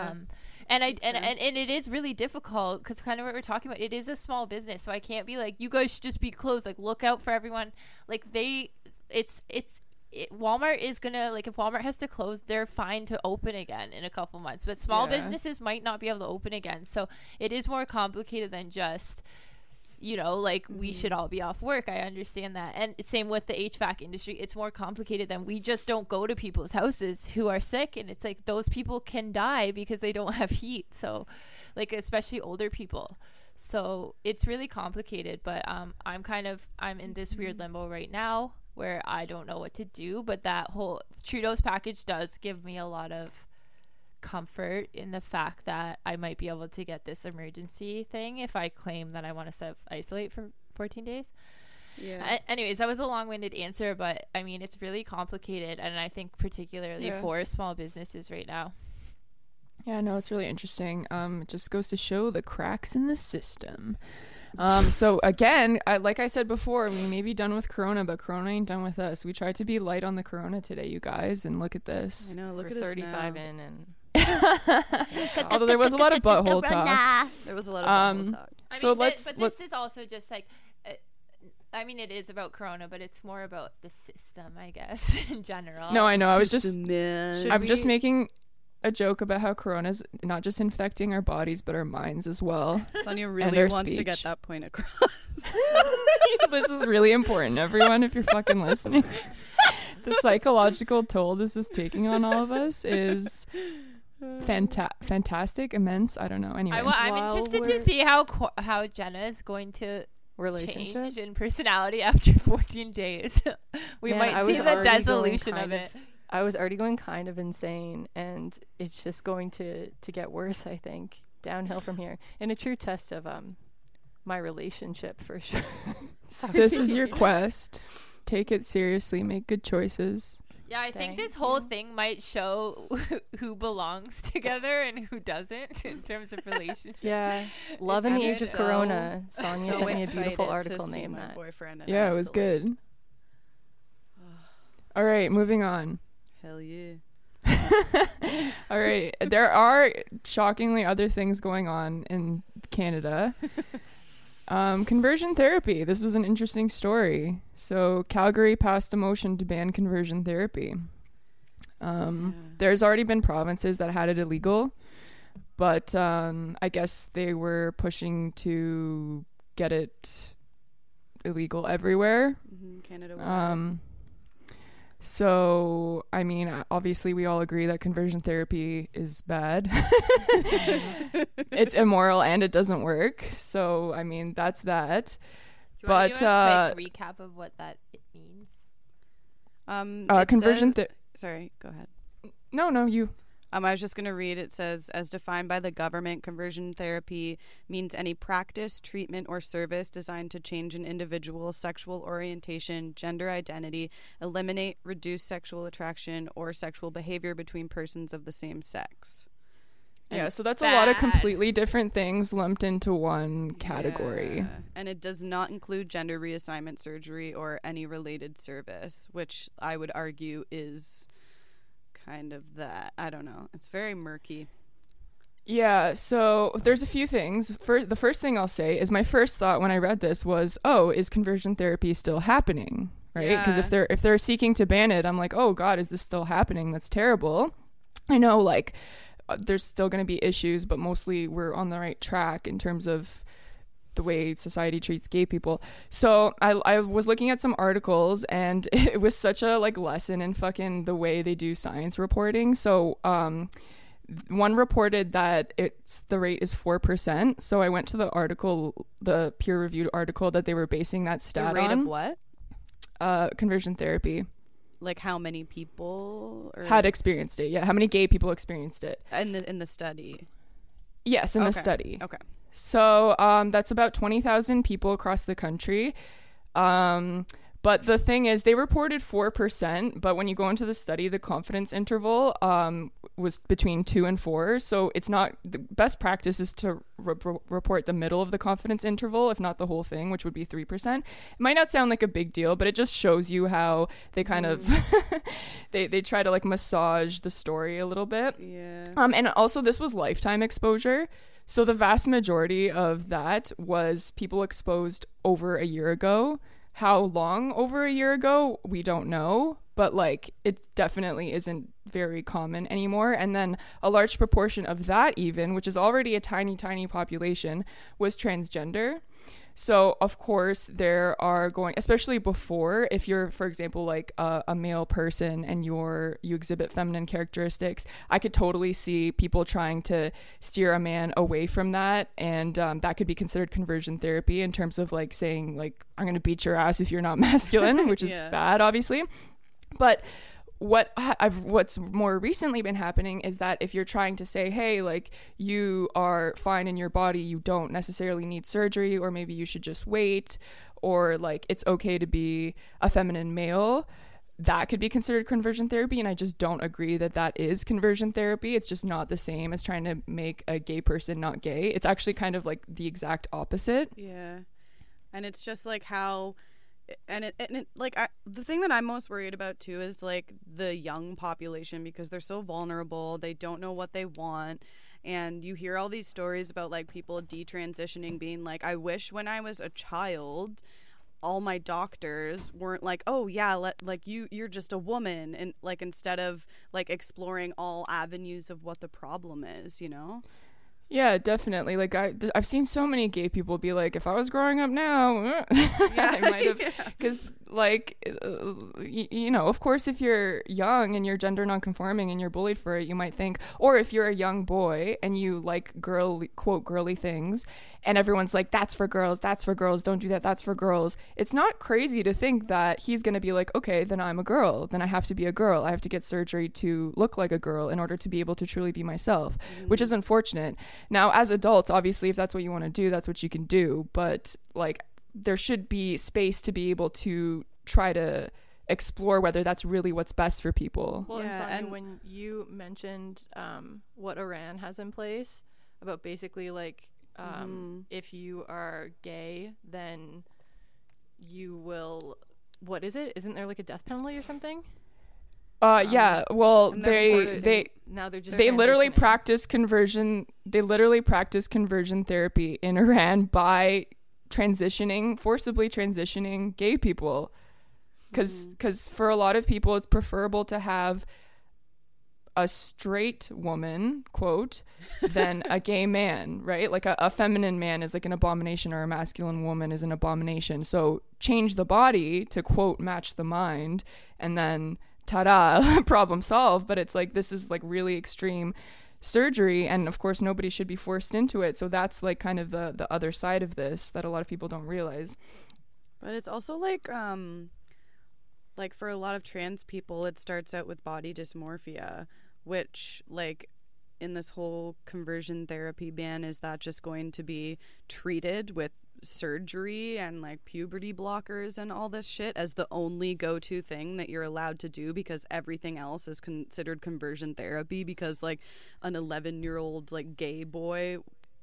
Um, and I and, and and it is really difficult because kind of what we're talking about. It is a small business, so I can't be like you guys should just be closed. Like look out for everyone. Like they, it's it's. It, Walmart is gonna like if Walmart has to close, they're fine to open again in a couple months. But small Yeah. businesses might not be able to open again, so it is more complicated than just you know, like we should all be off work. I understand that. And same with the HVAC industry. It's more complicated than we just don't go to people's houses who are sick and it's like those people can die because they don't *laughs* have heat. So like especially older people. So it's really complicated, but um I'm kind of I'm in this weird limbo right now where I don't know what to do, but that whole Trudeau's package does give me a lot of comfort in the fact that I might be able to get this emergency thing if I claim that I want to self isolate for 14 days. Yeah. A- anyways, that was a long winded answer, but I mean, it's really complicated, and I think particularly Yeah. for small businesses right now. Yeah, no, it's really interesting. Um, it just goes to show the cracks in the system. Um, so *laughs* again, I, like I said before, we may be done with Corona, but Corona ain't done with us. We tried to be light on the Corona today, you guys, and look at this. I know. Look We're at 35 us now. in and Although there was a lot of butthole talk. There was a lot of Um, butthole talk. I So mean, thi- let's- but let- this is also just like. Uh, I mean, it is about Corona, but it's more about the system, I guess, *laughs* in general. No, I know. I was just Should I'm just making a joke about how Corona's not just infecting our bodies but our minds as well. *laughs* Sonia really wants to get that point across. *laughs* this is really important, everyone. If you're fucking listening, the psychological toll this is taking on all of us is fanta- fantastic, immense. I don't know. Anyway, I wa- I'm While interested we're- to see how co- how Jenna is going to relationship. change in personality after *laughs* 14 days. *laughs* we Man, might I see the dissolution of kind of- it. I was already going kind of insane, and it's just going to to get worse. I think downhill from here. And a true test of um my relationship for *laughs* sure. Sorry. this is your quest. Take it seriously. Make good choices. Yeah, I think this whole you. thing might show *laughs* who belongs *laughs* together and who doesn't in terms of relationships. Yeah, *laughs* love in the age of Corona. Sonia so sent me a beautiful article see named that. boyfriend and Yeah, it was good. *sighs* All right, moving on. Hell yeah. All right. There are shockingly other things going on in Canada. Um, conversion therapy. This was an interesting story. So, Calgary passed a motion to ban conversion therapy. Um, Yeah. There's already been provinces that had it illegal, but um, I guess they were pushing to get it illegal everywhere. Mhm, Canada. Wide. So, I mean, obviously, we all agree that conversion therapy is bad. *laughs* it's immoral and it doesn't work. So, I mean, that's that. Do you wanna But, a uh, quick recap of what that it means? um, Uh, it conversion. says- Th- sorry, go ahead. no, no, you. Um, I was just going to read. It says, as defined by the government, conversion therapy means any practice, treatment, or service designed to change an individual's sexual orientation, gender identity, eliminate, reduce sexual attraction, or sexual behavior between persons of the same sex. And yeah, so that's a lot of completely different things lumped into one category. Yeah, And it does not include gender reassignment surgery or any related service, which I would argue is kind of that. I don't know. It's very murky. Yeah, so there's a few things. For the first thing I'll say is my first thought when I read this was, "Oh, is conversion therapy still happening?" Right? Because Yeah. if they're if they're seeking to ban it, I'm like, "Oh God, is this still happening? That's terrible." I know, like, uh, there's still going to be issues, but mostly we're on the right track in terms of the way society treats gay people. So I I was looking at some articles and *laughs* it was such a like lesson in fucking the way they do science reporting. So um one reported that it's the rate is 4%. So I went to the article the peer reviewed article that they were basing that The stat rate on of what? uh conversion therapy Like how many people or had experienced it. Yeah, how many gay people experienced it? in the in the study? Yes, in the study. Okay. So um, that's about 20,000 people across the country. Um, but the thing is, they reported 4%, but when you go into the study, the confidence interval um, was between 2 and 4. So it's not the best practice is to re- re- report the middle of the confidence interval, if not the whole thing, which would be 3%. It might not sound like a big deal, but it just shows you how they kind of *laughs* they, they try to like massage the story a little bit. Yeah. Um, and also, this was lifetime exposure. So the vast majority of that was people exposed over a year ago. How long over a year ago, we don't know, but like it definitely isn't very common anymore. And then a large proportion of that, even, which is already a tiny, tiny population, was transgender. So, of course, there are going, especially before, if you're, for example, like a, a, male person and you're you exhibit feminine characteristics, I could totally see people trying to steer a man away from that, and um, that could be considered conversion therapy in terms of like saying like I'm going to beat your ass if you're not *laughs* masculine, which is *laughs* yeah. bad, obviously. But what I've what's more recently been happening is that if you're trying to say, hey, like you are fine in your body, you don't necessarily need surgery, or maybe you should just wait, or like it's okay to be a feminine male, that could be considered conversion therapy. And I just don't agree that that is conversion therapy. It's just not the same as trying to make a gay person not gay. It's actually kind of like the exact opposite. Yeah. And it's just like how and it, and it like I, the thing that I'm most worried about too is like the young population because they're so vulnerable. They don't know what they want. And you hear all these stories about like people detransitioning being like, I wish when I was a child, all my doctors weren't like, oh yeah, let like you you're just a woman, and like instead of like exploring all avenues of what the problem is, you know. Yeah, definitely. Like I, I've seen so many gay people be like, if I was growing up now, *laughs* yeah, *laughs* I might have, *laughs* because like, uh, y- you know, of course, if you're young and you're gender nonconforming and you're bullied for it, you might think, or if you're a young boy and you like girl quote girly things, and everyone's like, that's for girls, that's for girls, don't do that, that's for girls. It's not crazy to think that he's going to be like, okay, then I'm a girl, then I have to be a girl. I have to get surgery to look like a girl in order to be able to truly be myself, mm-hmm. which is unfortunate. Now, as adults, obviously, if that's what you want to do, that's what you can do. But like, there should be space to be able to try to explore whether that's really what's best for people. Well, yeah, and, and when you mentioned um, what Iran has in place about basically like um, mm. If you are gay, then you will. What is it? Isn't there like a death penalty or something? Uh, um, yeah. Well, they they now they're just they literally practice conversion. They literally practice conversion therapy in *laughs* Iran by transitioning, forcibly transitioning gay people, because because mm. for a lot of people, it's preferable to have a straight woman, quote, than a gay man, right? Like a, a, feminine man is like an abomination or a masculine woman is an abomination. So change the body to, quote, match the mind, and then ta da, *laughs* problem solved. But it's like this is like really extreme surgery and of course nobody should be forced into it so that's like kind of the the other side of this that a lot of people don't realize but it's also like um like for a lot of trans people it starts out with body dysmorphia which like in this whole conversion therapy ban is that just going to be treated with surgery and like puberty blockers and all this shit as the only go-to thing that you're allowed to do because everything else is considered conversion therapy? Because like an 11 year old like gay boy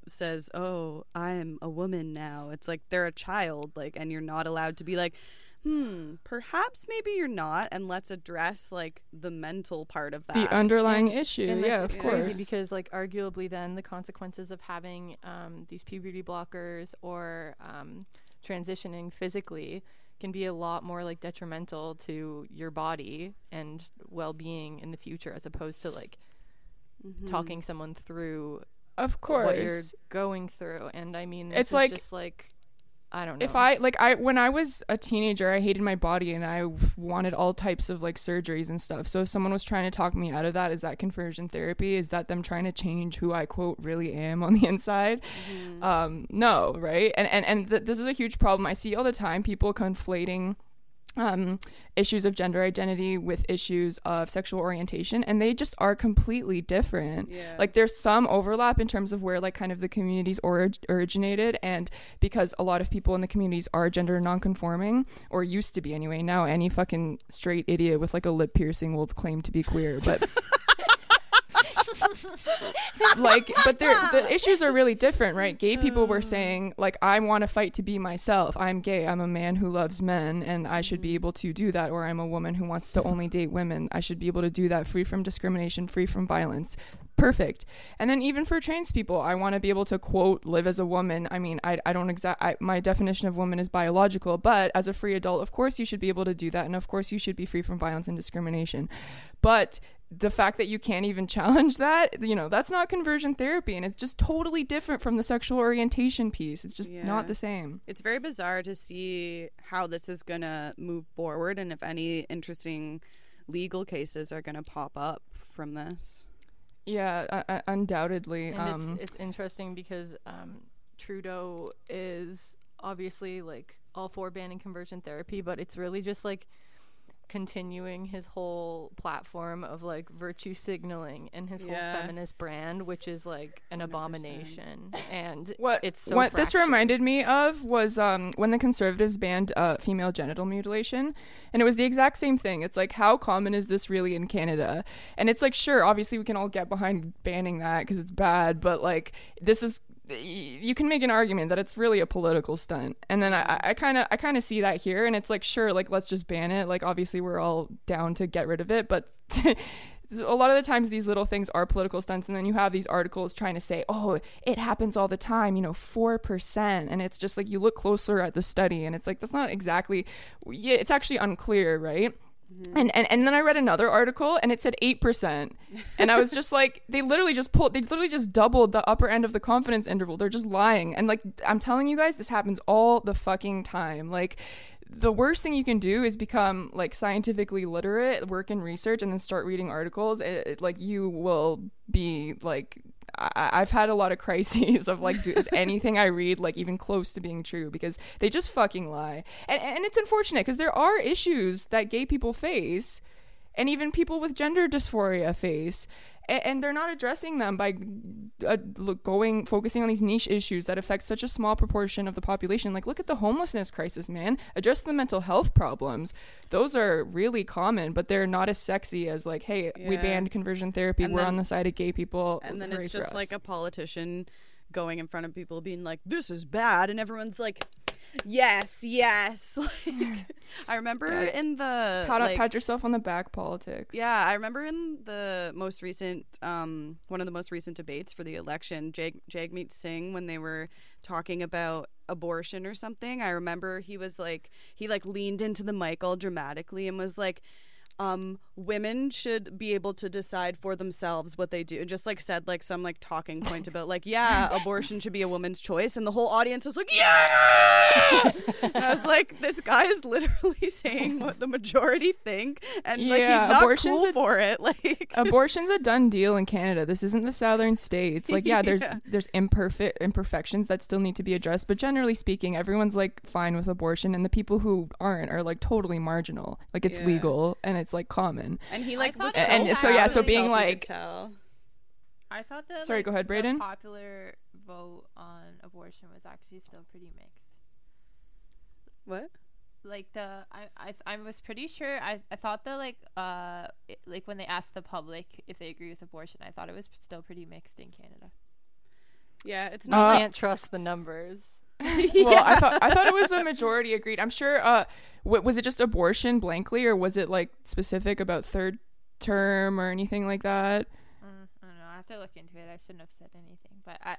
says oh i'm a woman now. It's like they're a child like and you're not allowed to be like hmm, perhaps maybe you're not, and let's address like the mental part of that, the underlying and, issue. And yeah, of course. Crazy because like arguably, then the consequences of having um, these puberty blockers or um, transitioning physically can be a lot more like detrimental to your body and well-being in the future, as opposed to like mm-hmm. talking someone through of course what you're going through and i mean it's like just like I don't know. If I like I when I was a teenager, I hated my body and I wanted all types of like surgeries and stuff. So if someone was trying to talk me out of that, is that conversion therapy? Is that them trying to change who I quote really am on the *laughs* inside? Mm-hmm. Um, no, right? And and and th- this is a huge problem. I see all the time people conflating um, issues of gender identity with issues of sexual orientation and they just are completely different yeah. like there's some overlap in terms of where like kind of the communities orig- originated and because a lot of people in the communities are gender nonconforming or used to be anyway now any fucking straight idiot with like a lip piercing will claim to be queer but *laughs* *laughs* like, but the issues are really different, right? Gay people were mm. saying, like, I want to fight to be myself. I'm gay. I'm a man who loves men, and I should be mm. able to do that. Or I'm a woman who wants to only date women. I should be able to do that free from discrimination, free from violence. Perfect. And then even for trans people, I want to be able to quote live as a woman. I mean, I, I don't exact. my definition of woman is biological, but as a free adult, of course you should be able to do that, and of course you should be free from violence and discrimination. But the fact that you can't even challenge that, you know, that's not conversion therapy and it's just totally different from the sexual orientation piece. It's just Yeah. not the same. It's very bizarre to see how this is going to move forward and if any interesting legal cases are going to pop up from this. Yeah, uh, uh, undoubtedly. And um, it's it's interesting because um, Trudeau is obviously like all for banning conversion therapy, but it's really just like continuing his whole platform of like virtue signaling and his Yeah. whole feminist brand, which is like an 100%. abomination. And what it's so what this reminded me of was um, when the conservatives banned uh, female genital mutilation, and it was the exact same thing. It's like, how common is this really in Canada? And it's like, sure, obviously we can all get behind banning that because it's bad, but like this is. You can make an argument that it's really a political stunt, and then I- I kind of, I kind of see that here, and it's like, sure, like let's just ban it. Like obviously we're all down to get rid of it, but *laughs* a lot of the times these little things are political stunts. And then you have these articles trying to say oh it happens all the time you know 4% and it's just like you look closer at the study. And it's like that's not exactly yeah it's actually unclear right Mm-hmm. and, and and then I read another article and it said eight percent, and I was just *laughs* like, they literally just pulled, they literally just doubled the upper end of the confidence interval. They're just lying, and like I'm telling you guys, this happens all the fucking time. Like the worst thing you can do is become like scientifically literate, work in research, and then start reading articles. It, it- like you will be like. I, I've had a lot of crises *laughs* of like, is anything I read like even close to being true? Because they just fucking lie, and and it's unfortunate because there are issues that gay people face, and even people with gender dysphoria face, and they're not addressing them by uh, going focusing on these niche issues that affect such a small proportion of the population. Like, look at the homelessness crisis, man. Address the mental health problems. Those are really common, but they're not as sexy as like, hey, we banned conversion therapy. And We're then- on the side of gay people. And then it's just us. like a politician going in front of people being like, this is bad. And everyone's like, yes, yes. *laughs* Like, I remember Yeah. in the. pat, like, pat yourself on the back politics. Yeah, I remember in the most recent, um, one of the most recent debates for the election, Jag- Jagmeet Singh, when they were talking about abortion or something. I remember he was like, he like leaned into the mic all dramatically and was like, um, women should be able to decide for themselves what they do. And just like said like some like talking point about like, yeah, *laughs* abortion should be a woman's choice. And the whole audience was like, yeah. and I was like, this guy is literally *laughs* saying what the majority think, and like Yeah, he's not abortion's cool a- for it. *laughs* Like, abortion's a done deal in Canada. This isn't the southern states. Like, yeah, there's Yeah. there's imperfect imperfections that still need to be addressed, but generally speaking, everyone's like fine with abortion, and the people who aren't are like totally marginal. Like it's Yeah. legal and it's like common. and he like was so And- and so, yeah, so being like- tell. I thought that Sorry, like, go ahead, the Brayden. popular vote on abortion was actually still pretty mixed. what? Like the I I, I was pretty sure I, I thought that like uh it, like when they asked the public if they agree with abortion I thought it was still pretty mixed in Canada. Yeah, it's not you Uh, not. can't trust the numbers. *laughs* Well, I thought I thought it was a majority agreed. I'm sure. Uh, w- was it just abortion blankly, or was it like specific about third term or anything like that? Mm, I don't know. I have to look into it. I shouldn't have said anything, but I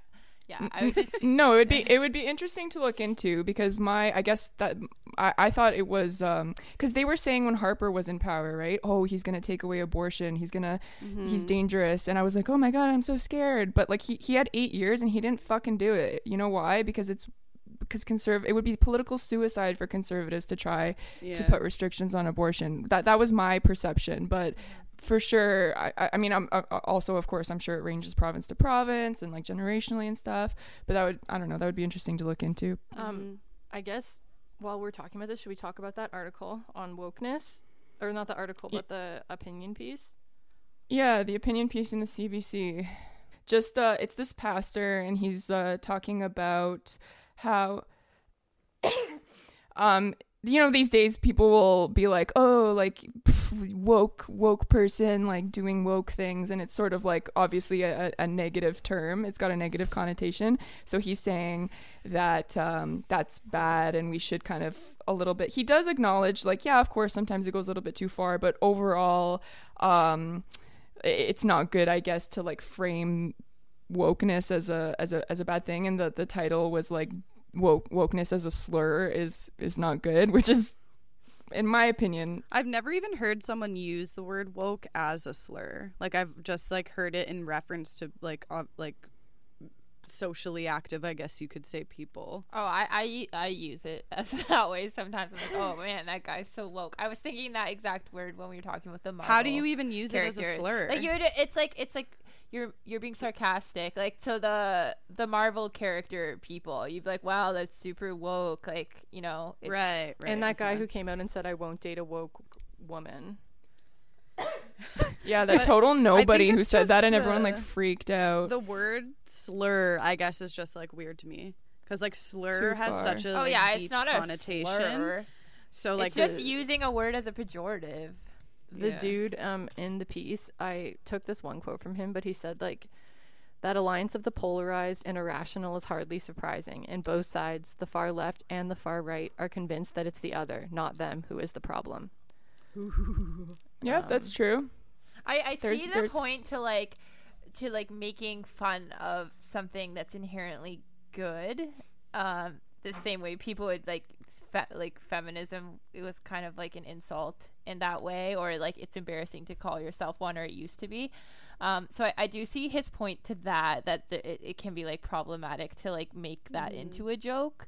yeah I would just *laughs* no, it would be *laughs* it would be interesting to look into because my I guess that I, I thought it was um because they were saying when Harper was in power, right? Oh, he's gonna take away abortion. He's gonna Mm-hmm. he's dangerous, and I was like, oh my god, I'm so scared. But like he he had eight years and he didn't fucking do it. You know why? Because it's because conserv it would be political suicide for conservatives to try yeah. to put restrictions on abortion. That that was my perception, but for sure, I I- I mean, I'm uh, also of course I'm sure it ranges province to province and like generationally and stuff. But that would I don't know that would be interesting to look into. Um. I guess while we're talking about this, should we talk about that article on wokeness? Or not the article, but the opinion piece? Yeah, the opinion piece in the CBC. Just uh it's this pastor and he's uh talking about how *coughs* um you know these days people will be like oh like pff, woke woke person like doing woke things and it's sort of like obviously a, a negative term. It's got a negative connotation. So he's saying that um, that's bad and we should kind of a little bit he does acknowledge like yeah of course sometimes it goes a little bit too far but overall um it's not good i guess to like frame wokeness as a as a as a bad thing and the the title was like woke wokeness as a slur is is not good which is in my opinion, I've never even heard someone use the word woke as a slur. Like I've just like heard it in reference to like uh, like socially active, I guess you could say people. Oh, I, I, I use it as *laughs* that way sometimes. I'm like, oh man, that guy's so woke. I was thinking that exact word when we were talking with the Marvel How do you even use it as a slur? Like you're, it's like it's like you're you're being sarcastic. Like so the the Marvel character people, you'd be like, wow, that's super woke. Like you know, it's, right, right. and that guy yeah. who came out and said, "I won't date a woke woman." *laughs* yeah, that But total nobody who said that and everyone like freaked out. the word slur, I guess, is just like weird to me because like slur Too has far. such a Oh like, yeah, deep it's not a connotation. slur. So like it's just the- using a word as a pejorative. The Yeah. dude um in the piece i took this one quote from him but he said like that alliance of the polarized and irrational is hardly surprising and both sides the far left and the far right are convinced that it's the other not them who is the problem *laughs* yeah, that's true. I, I There's- see the there's- point to like to like making fun of something that's inherently good. Um, the same way people would like fe- like feminism. It was kind of like an insult in that way, or like it's embarrassing to call yourself one, or it used to be. Um, so I, I do see his point to that that the, it, it can be like problematic to like make that into a joke.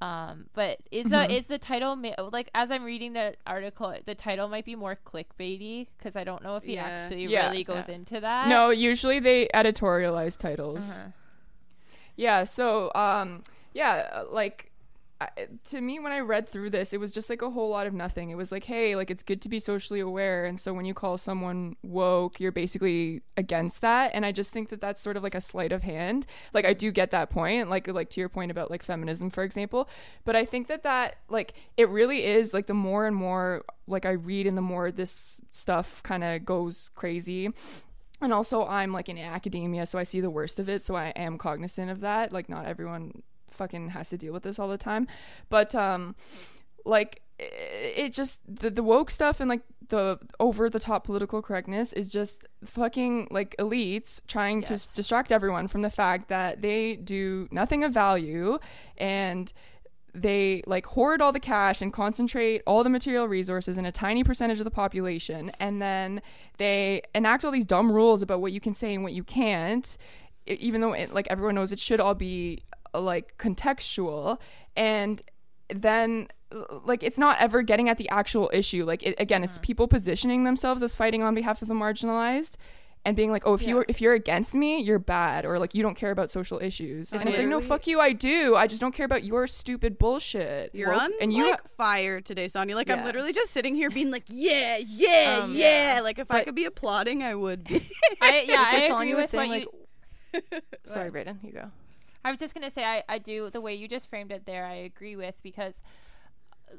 Um, but is the is the title ma- like as I'm reading the article, the title might be more clickbaity because I don't know if he Yeah. actually Yeah. really goes into that. No, usually they editorialize titles. Uh-huh. Yeah, so um yeah, uh, like to me when I read through this, it was just like a whole lot of nothing. It was like, hey, like it's good to be socially aware, and so when you call someone woke, you're basically against that, and I just think that that's sort of like a sleight of hand. Like I do get that point, like like to your point about like feminism, for example, but I think that that like it really is like the more and more like I read and the more this stuff kind of goes crazy and also I'm like in academia, so I see the worst of it. So I am cognizant of that. Like not everyone fucking has to deal with this all the time, but um, like it, it just the, the woke stuff and like the over the top political correctness is just fucking like elites trying to Yes. s- distract everyone from the fact that they do nothing of value and they like hoard all the cash and concentrate all the material resources in a tiny percentage of the population and then they enact all these dumb rules about what you can say and what you can't even though it, like everyone knows it should all be like contextual and then uh, like it's not ever getting at the actual issue like it, again it's people positioning themselves as fighting on behalf of the marginalized and being like oh if Yeah. you're if you're against me you're bad or like you don't care about social issues and it's like no fuck you i do i just don't care about your stupid bullshit You're Woke- on and you like fire today, Sonia. Like I'm literally just sitting here being like, yeah, yeah, Um, yeah. Like if I could be applauding, I would be. I, yeah, I *laughs* agree Sonia was with what saying, you. like, *laughs* sorry Brayden, you go I was just gonna say I, I do the way you just framed it there. I agree with because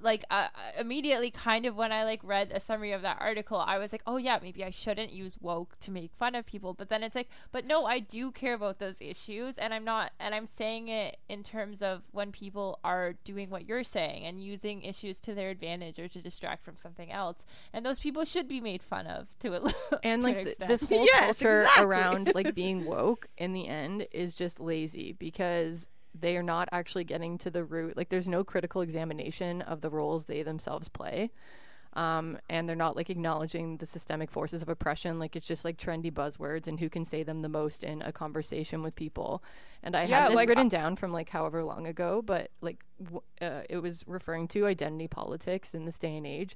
like uh, immediately kind of when I like read a summary of that article, I was like, oh yeah, maybe I shouldn't use woke to make fun of people. But then it's like, but no, I do care about those issues, and I'm not, and I'm saying it in terms of when people are doing what you're saying and using issues to their advantage or to distract from something else, and those people should be made fun of to a *laughs* and to an like th- this whole *laughs* Yes, culture exactly. around like *laughs* being woke in the end is just lazy because they are not actually getting to the root like there's no critical examination of the roles they themselves play. Um, and they're not like acknowledging the systemic forces of oppression. Like it's just like trendy buzzwords and who can say them the most in a conversation with people. And i Yeah, had this like, written uh, down from like however long ago but like w- uh, it was referring to identity politics in this day and age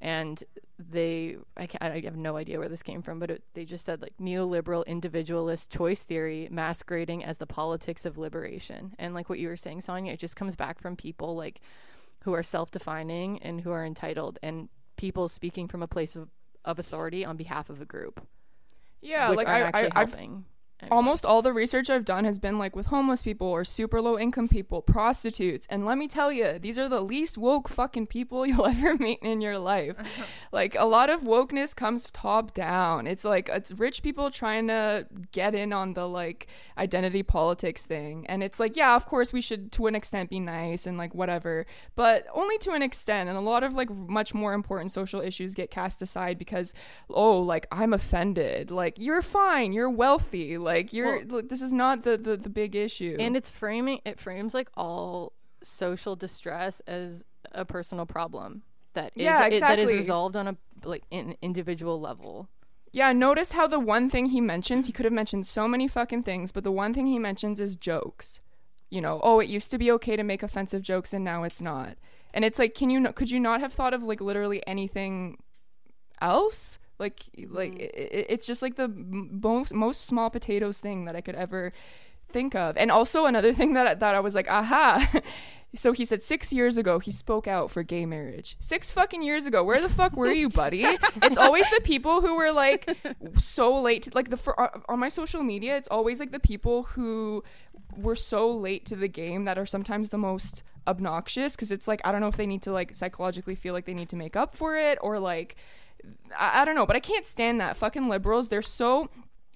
and they I, I have no idea where this came from but it, they just said like neoliberal individualist choice theory masquerading as the politics of liberation. And like what you were saying sonia it just comes back from people like who are self-defining and who are entitled and people speaking from a place of, of authority on behalf of a group. Yeah like aren't I, actually I, I've almost all the research I've done has been like with homeless people or super low income people, prostitutes. And let me tell you, these are the least woke fucking people *laughs* you'll ever meet in your life. *laughs* like a lot of wokeness comes top down. It's like it's rich people trying to get in on the like identity politics thing. And it's like, yeah, of course we should to an extent be nice and like whatever, but only to an extent. And a lot of like much more important social issues get cast aside because oh, like I'm offended. Like you're fine, you're wealthy. Like you're like, this is not the, the the big issue. and it's framing it frames like all social distress as a personal problem that is Yeah, it- that is resolved on a like an individual level. Yeah, notice how the one thing he mentions, he could have mentioned so many fucking things, but the one thing he mentions is jokes. You know, oh, it used to be okay to make offensive jokes and now it's not. And it's like, can you could you not have thought of like literally anything else? Like like Mm. i i- it's just like the most most small potatoes thing that I could ever think of. And also another thing that I- that I was like, aha. *laughs* So he said six years ago he spoke out for gay marriage. Six fucking years ago, where the fuck were you, buddy? It's always the people who were like so late. To, like the uh, on my social media, it's always like the people who were so late to the game that are sometimes the most obnoxious because it's like I don't know if they need to like psychologically feel like they need to make up for it or like I, I don't know, but I can't stand that fucking liberals. They're so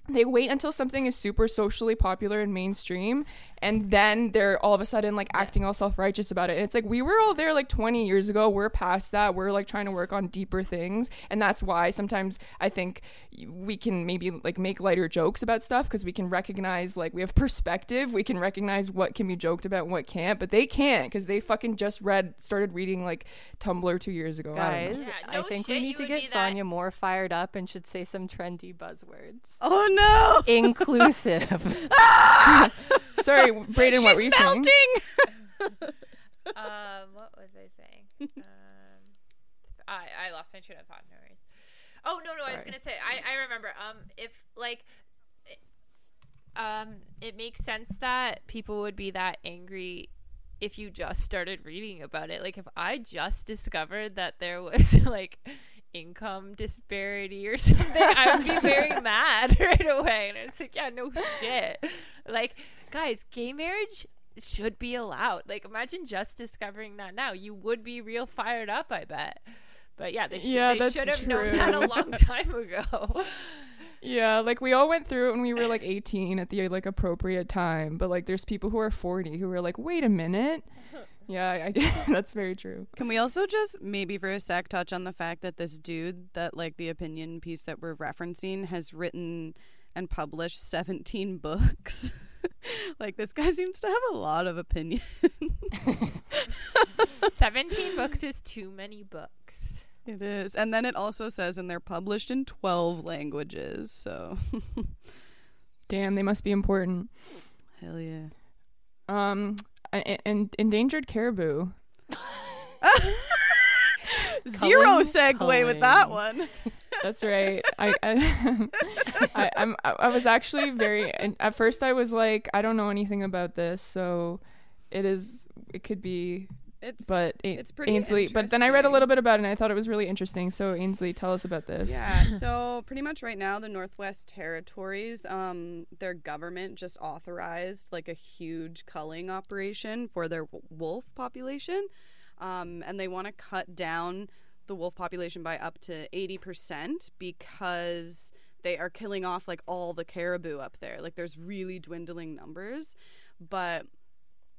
they wait until something is super socially popular and mainstream and then they're all of a sudden like acting all self-righteous about it. And it's like we were all there like 20 years ago. We're past that. We're like trying to work on deeper things. And that's why sometimes i think we can maybe like make lighter jokes about stuff because we can recognize like we have perspective. We can recognize what can be joked about and what can't. But they can't because they fucking just read started reading like tumblr two years ago. I don't know. Guys, I think shit, we need to get be that- more fired up and should say some trendy buzzwords. Oh no! Inclusive. *laughs* *laughs* sorry braden what were you She's saying melting. *laughs* um, what was I saying? um, I I lost my train of thought. No worries. Oh no no, I was gonna say I I remember. Um, if like, it- um, it makes sense that people would be that angry if you just started reading about it. Like if I just discovered that there was *laughs* like income disparity or *laughs* something, I would be very mad right away. And it's like, yeah, no shit. Like, guys, gay marriage should be allowed. Like, imagine just discovering that now. You would be real fired up, I bet. But yeah, they, should Yeah, they should have known that a long *laughs* time ago. Yeah, like we all went through it when we were like 18 at the like appropriate time, but like there's people who are 40 who are like, "Wait a minute." *laughs* Yeah, I, I get *laughs* that's very true. Can we also just maybe for a sec touch on the fact that this dude that like the opinion piece that we're referencing has written and published 17 books? *laughs* like this guy seems to have a lot of opinions. *laughs* 17 books is too many books. it is. And then it also says and they're published in 12 languages. So *laughs* Damn, they must be important. hell yeah. Um and, and endangered caribou. Zero Culling, segue with that one. That's right. I I, *laughs* I I'm I I was actually very at first I was like, I don't know anything about this, so it is it could be It's but A- it's pretty Ainsley, but then I read a little bit about it and I thought it was really interesting. So Ainsley, tell us about this. Yeah, *laughs* so pretty much right now, the Northwest Territories, um, their government just authorized like a huge culling operation for their wolf population, um, and they want to cut down the wolf population by up to eighty percent because they are killing off like all the caribou up there. Like, there's really dwindling numbers, but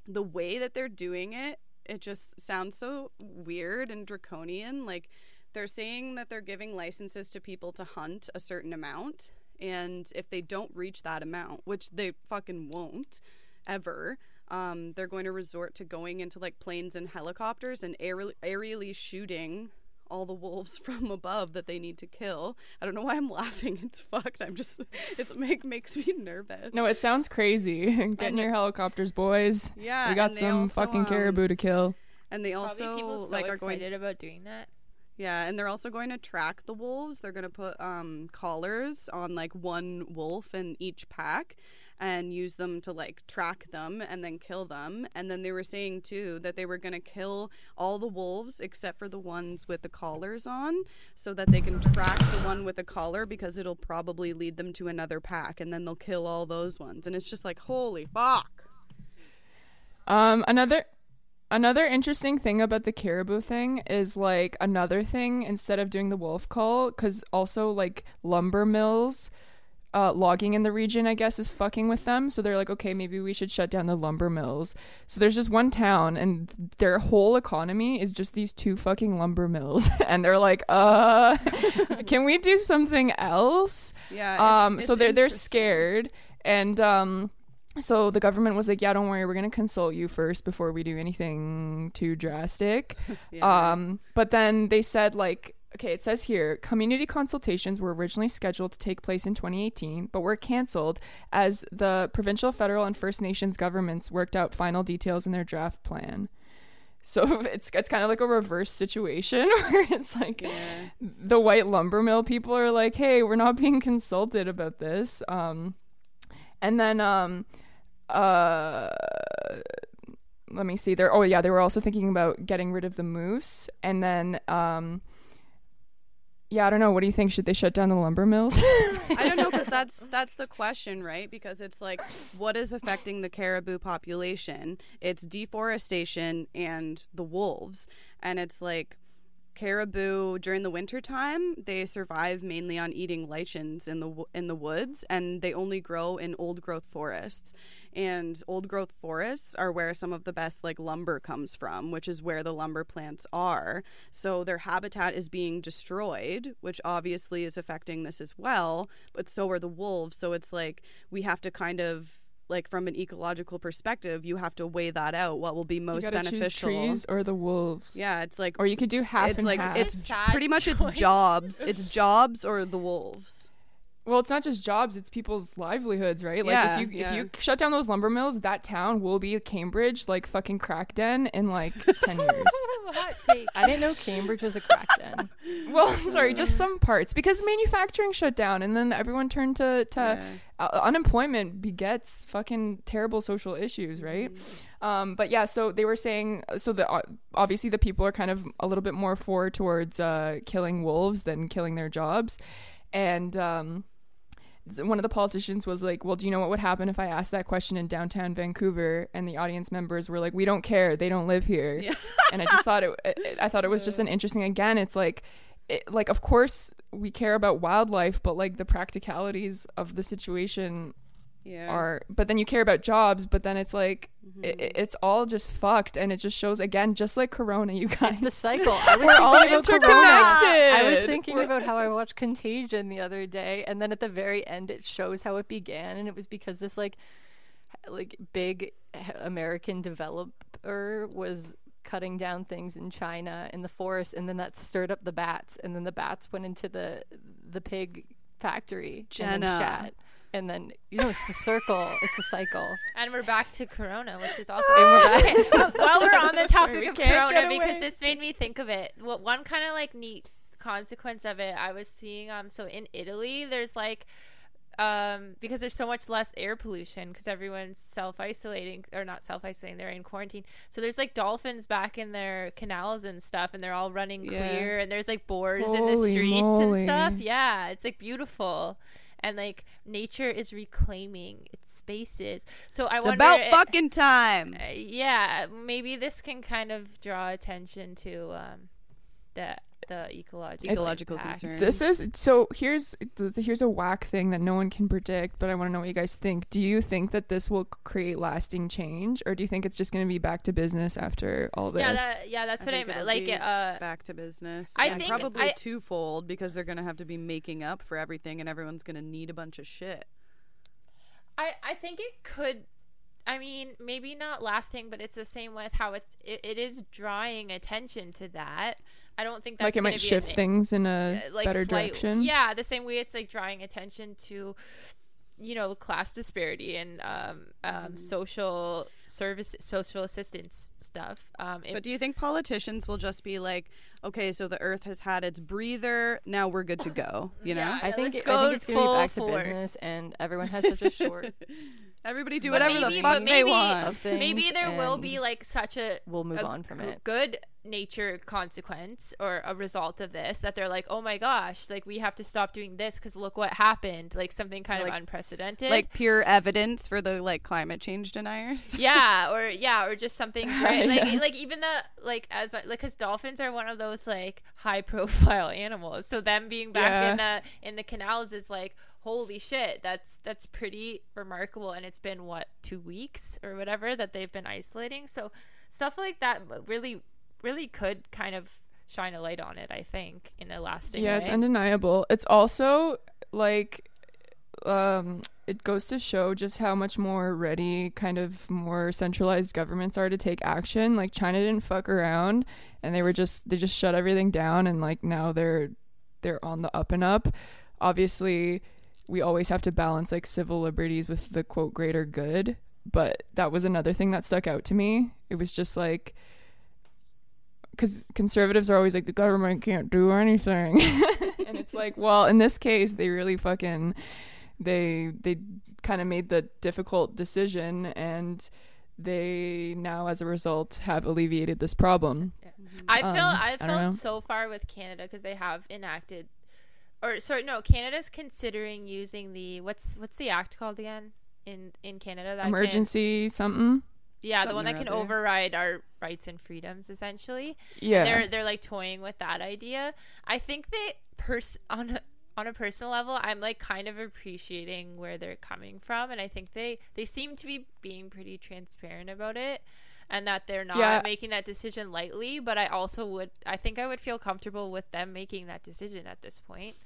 the way that they're doing it, it just sounds so weird and draconian. Like they're saying that they're giving licenses to people to hunt a certain amount, and if they don't reach that amount, which they fucking won't ever, um, they're going to resort to going into like planes and helicopters and aer- aerially shooting all the wolves *laughs* from above that they need to kill. I don't know why I'm laughing. It's fucked. I'm just *laughs* it's make makes me nervous. No, it sounds crazy. *laughs* Get in And your helicopters, boys. yeah, we got some also, fucking um, caribou to kill. And they Probably also people so like are going excited about doing that. Yeah, and they're also going to track the wolves. They're going to put um, collars on like one wolf in each pack and use them to like track them and then kill them. And then they were saying too that they were going to kill all the wolves except for the ones with the collars on so that they can track the one with the collar because it'll probably lead them to another pack and then they'll kill all those ones. And it's just like, holy fuck. Um, another another interesting thing about the caribou thing is like another thing instead of doing the wolf call, because also like lumber mills. Uh, logging in the region, I guess, is fucking with them. So they're like, okay, maybe we should shut down the lumber mills. So there's just one town, and their whole economy is just these two fucking lumber mills. *laughs* and they're like, uh, *laughs* can we do something else? Yeah. um it's- so they're they're scared and um so the government was like, "Yeah, don't worry, we're gonna consult you first before we do anything too drastic." *laughs* Yeah. Um, but then they said like, okay, it says here, community consultations were originally scheduled to take place in 2018, but were canceled as the provincial, federal, and First Nations governments worked out final details in their draft plan. So *laughs* it's it's kind of like a reverse situation *laughs* where it's like Yeah. the white lumber mill people are like, "Hey, we're not being consulted about this." Um, and then um, uh, let me see. There. Oh yeah, they were also thinking about getting rid of the moose, and then um, yeah, I don't know. What do you think? Should they shut down the lumber mills? I don't know because that's *laughs* that's the question, right? Because it's like, what is affecting the caribou population? It's deforestation and the wolves, and it's like caribou during the winter time they survive mainly on eating lichens in the in the woods and they only grow in old growth forests. And old growth forests are where some of the best like lumber comes from which is where the lumber plants are. So their habitat is being destroyed which obviously is affecting this as well but so are the wolves. So it's like we have to kind of like from an ecological perspective you have to weigh that out what will be most gotta choose beneficial trees or the wolves. yeah it's like Or you could do half it's and like half. it's That's a j- sad pretty much it's jobs it's *laughs* jobs or the wolves Well, it's not just jobs; it's people's livelihoods, right? Like Yeah, if you yeah. if you shut down those lumber mills, that town will be Cambridge, like fucking crack den in like *laughs* ten years. Hot take. I didn't know Cambridge was a crack den. *laughs* well, sorry, just some parts because manufacturing shut down, and then everyone turned to to Yeah. uh, unemployment begets fucking terrible social issues, right? Um, but yeah, so they were saying so the uh, obviously the people are kind of a little bit more for towards uh, killing wolves than killing their jobs, and um, one of the politicians was like, "Well, do you know what would happen if I asked that question in downtown Vancouver?" And the audience members were like, "We don't care. They don't live here." Yeah. and I just thought it, it. I thought it was just an interesting. Again, it's like, it, like of course we care about wildlife, but like the practicalities of the situation yeah are. But then you care about jobs, but then it's like mm-hmm. it, it- it's all just fucked, and it just shows again, just like Corona, you guys. It's the cycle. *laughs* I was We're all thinking about Corona. interconnected. I was thinking about how I watched Contagion the other day, and then at the very end, it shows how it began, and it was because this like, like big American developer was cutting down things in China in the forest, and then that stirred up the bats, and then the bats went into the the pig factory and Jenna. And then you know it's the circle, it's the cycle. And we're back to Corona, which is also *laughs* And we're back. *laughs* Okay, while we're on the topic we of Corona, because this made me think of it. What one kind of like neat consequence of it I was seeing. Um, so in Italy, there's like. Um, because there's so much less air pollution because everyone's self isolating or not self isolating, they're in quarantine. So there's like dolphins back in their canals and stuff, and they're all running Yeah. clear, and there's like boars in the streets moly. and stuff. Yeah, it's like beautiful. And like nature is reclaiming its spaces. So I wonder. it's wonder about i- fucking time uh, yeah, maybe this can kind of draw attention to um, the the ecological Ecological impact. concerns. This is so. Here's th- here's a whack thing that no one can predict, but I want to know what you guys think. Do you think that this will create lasting change, or do you think it's just going to be back to business after all this? Yeah, that, yeah, that's I what I think meant. it'll Like, uh, back to business I and think probably I- twofold because they're gonna have to be making up for everything and everyone's gonna need a bunch of shit I I think it could. I mean, maybe not lasting, but it's the same with how it's it, it is drawing attention to that. I don't think that's like it might be shift an- things in a uh, like better slight- direction. Yeah, the same way it's like drawing attention to, you know, class disparity and um, um, Mm-hmm. social service, social assistance stuff. Um, it, but do you think politicians will just be like okay so the earth has had its breather now we're good to go *laughs* you know Yeah. I think let's I think it's gonna be full back to business, and everyone has such a short. *laughs* everybody do But whatever maybe- the but fuck they maybe- want maybe there will be like such a We'll move a on from g- it. good nature consequence or a result of this that they're like, oh my gosh, like we have to stop doing this because look what happened, like something kind Like- of unprecedented. like pure evidence for the like climate change deniers *laughs* yeah, or yeah, or just something *laughs* great. Like, Yeah. like even the like as mu- like because dolphins are one of those like high *laughs* profile animals. So them being back in the in the canals is like holy shit. That's that's pretty remarkable. And it's been what two weeks or whatever that they've been isolating. So stuff like that really really could kind of shine a light on it. I think in a lasting yeah, way. it's undeniable. It's also like, um, it goes to show just how much more ready kind of more centralized governments are to take action like china didn't fuck around and they were just they just shut everything down and like now they're they're on the up and up obviously we always have to balance like civil liberties with the quote greater good. But that was another thing that stuck out to me. It was just like because conservatives are always like the government can't do anything. *laughs* And it's like well in this case they really fucking they they kind of made the difficult decision and they now as a result have alleviated this problem. I feel Um, I felt so far with Canada because they have enacted, or sorry, no, Canada's considering using the what's what's the act called again in in Canada that can- emergency something yeah, the one that can other. override our rights and freedoms essentially. yeah They're they're like toying with that idea. I think that pers on a, on a personal level, I'm like kind of appreciating where they're coming from, and I think they they seem to be being pretty transparent about it, and that they're not Yeah. making that decision lightly. But I also would, I think I would feel comfortable with them making that decision at this point.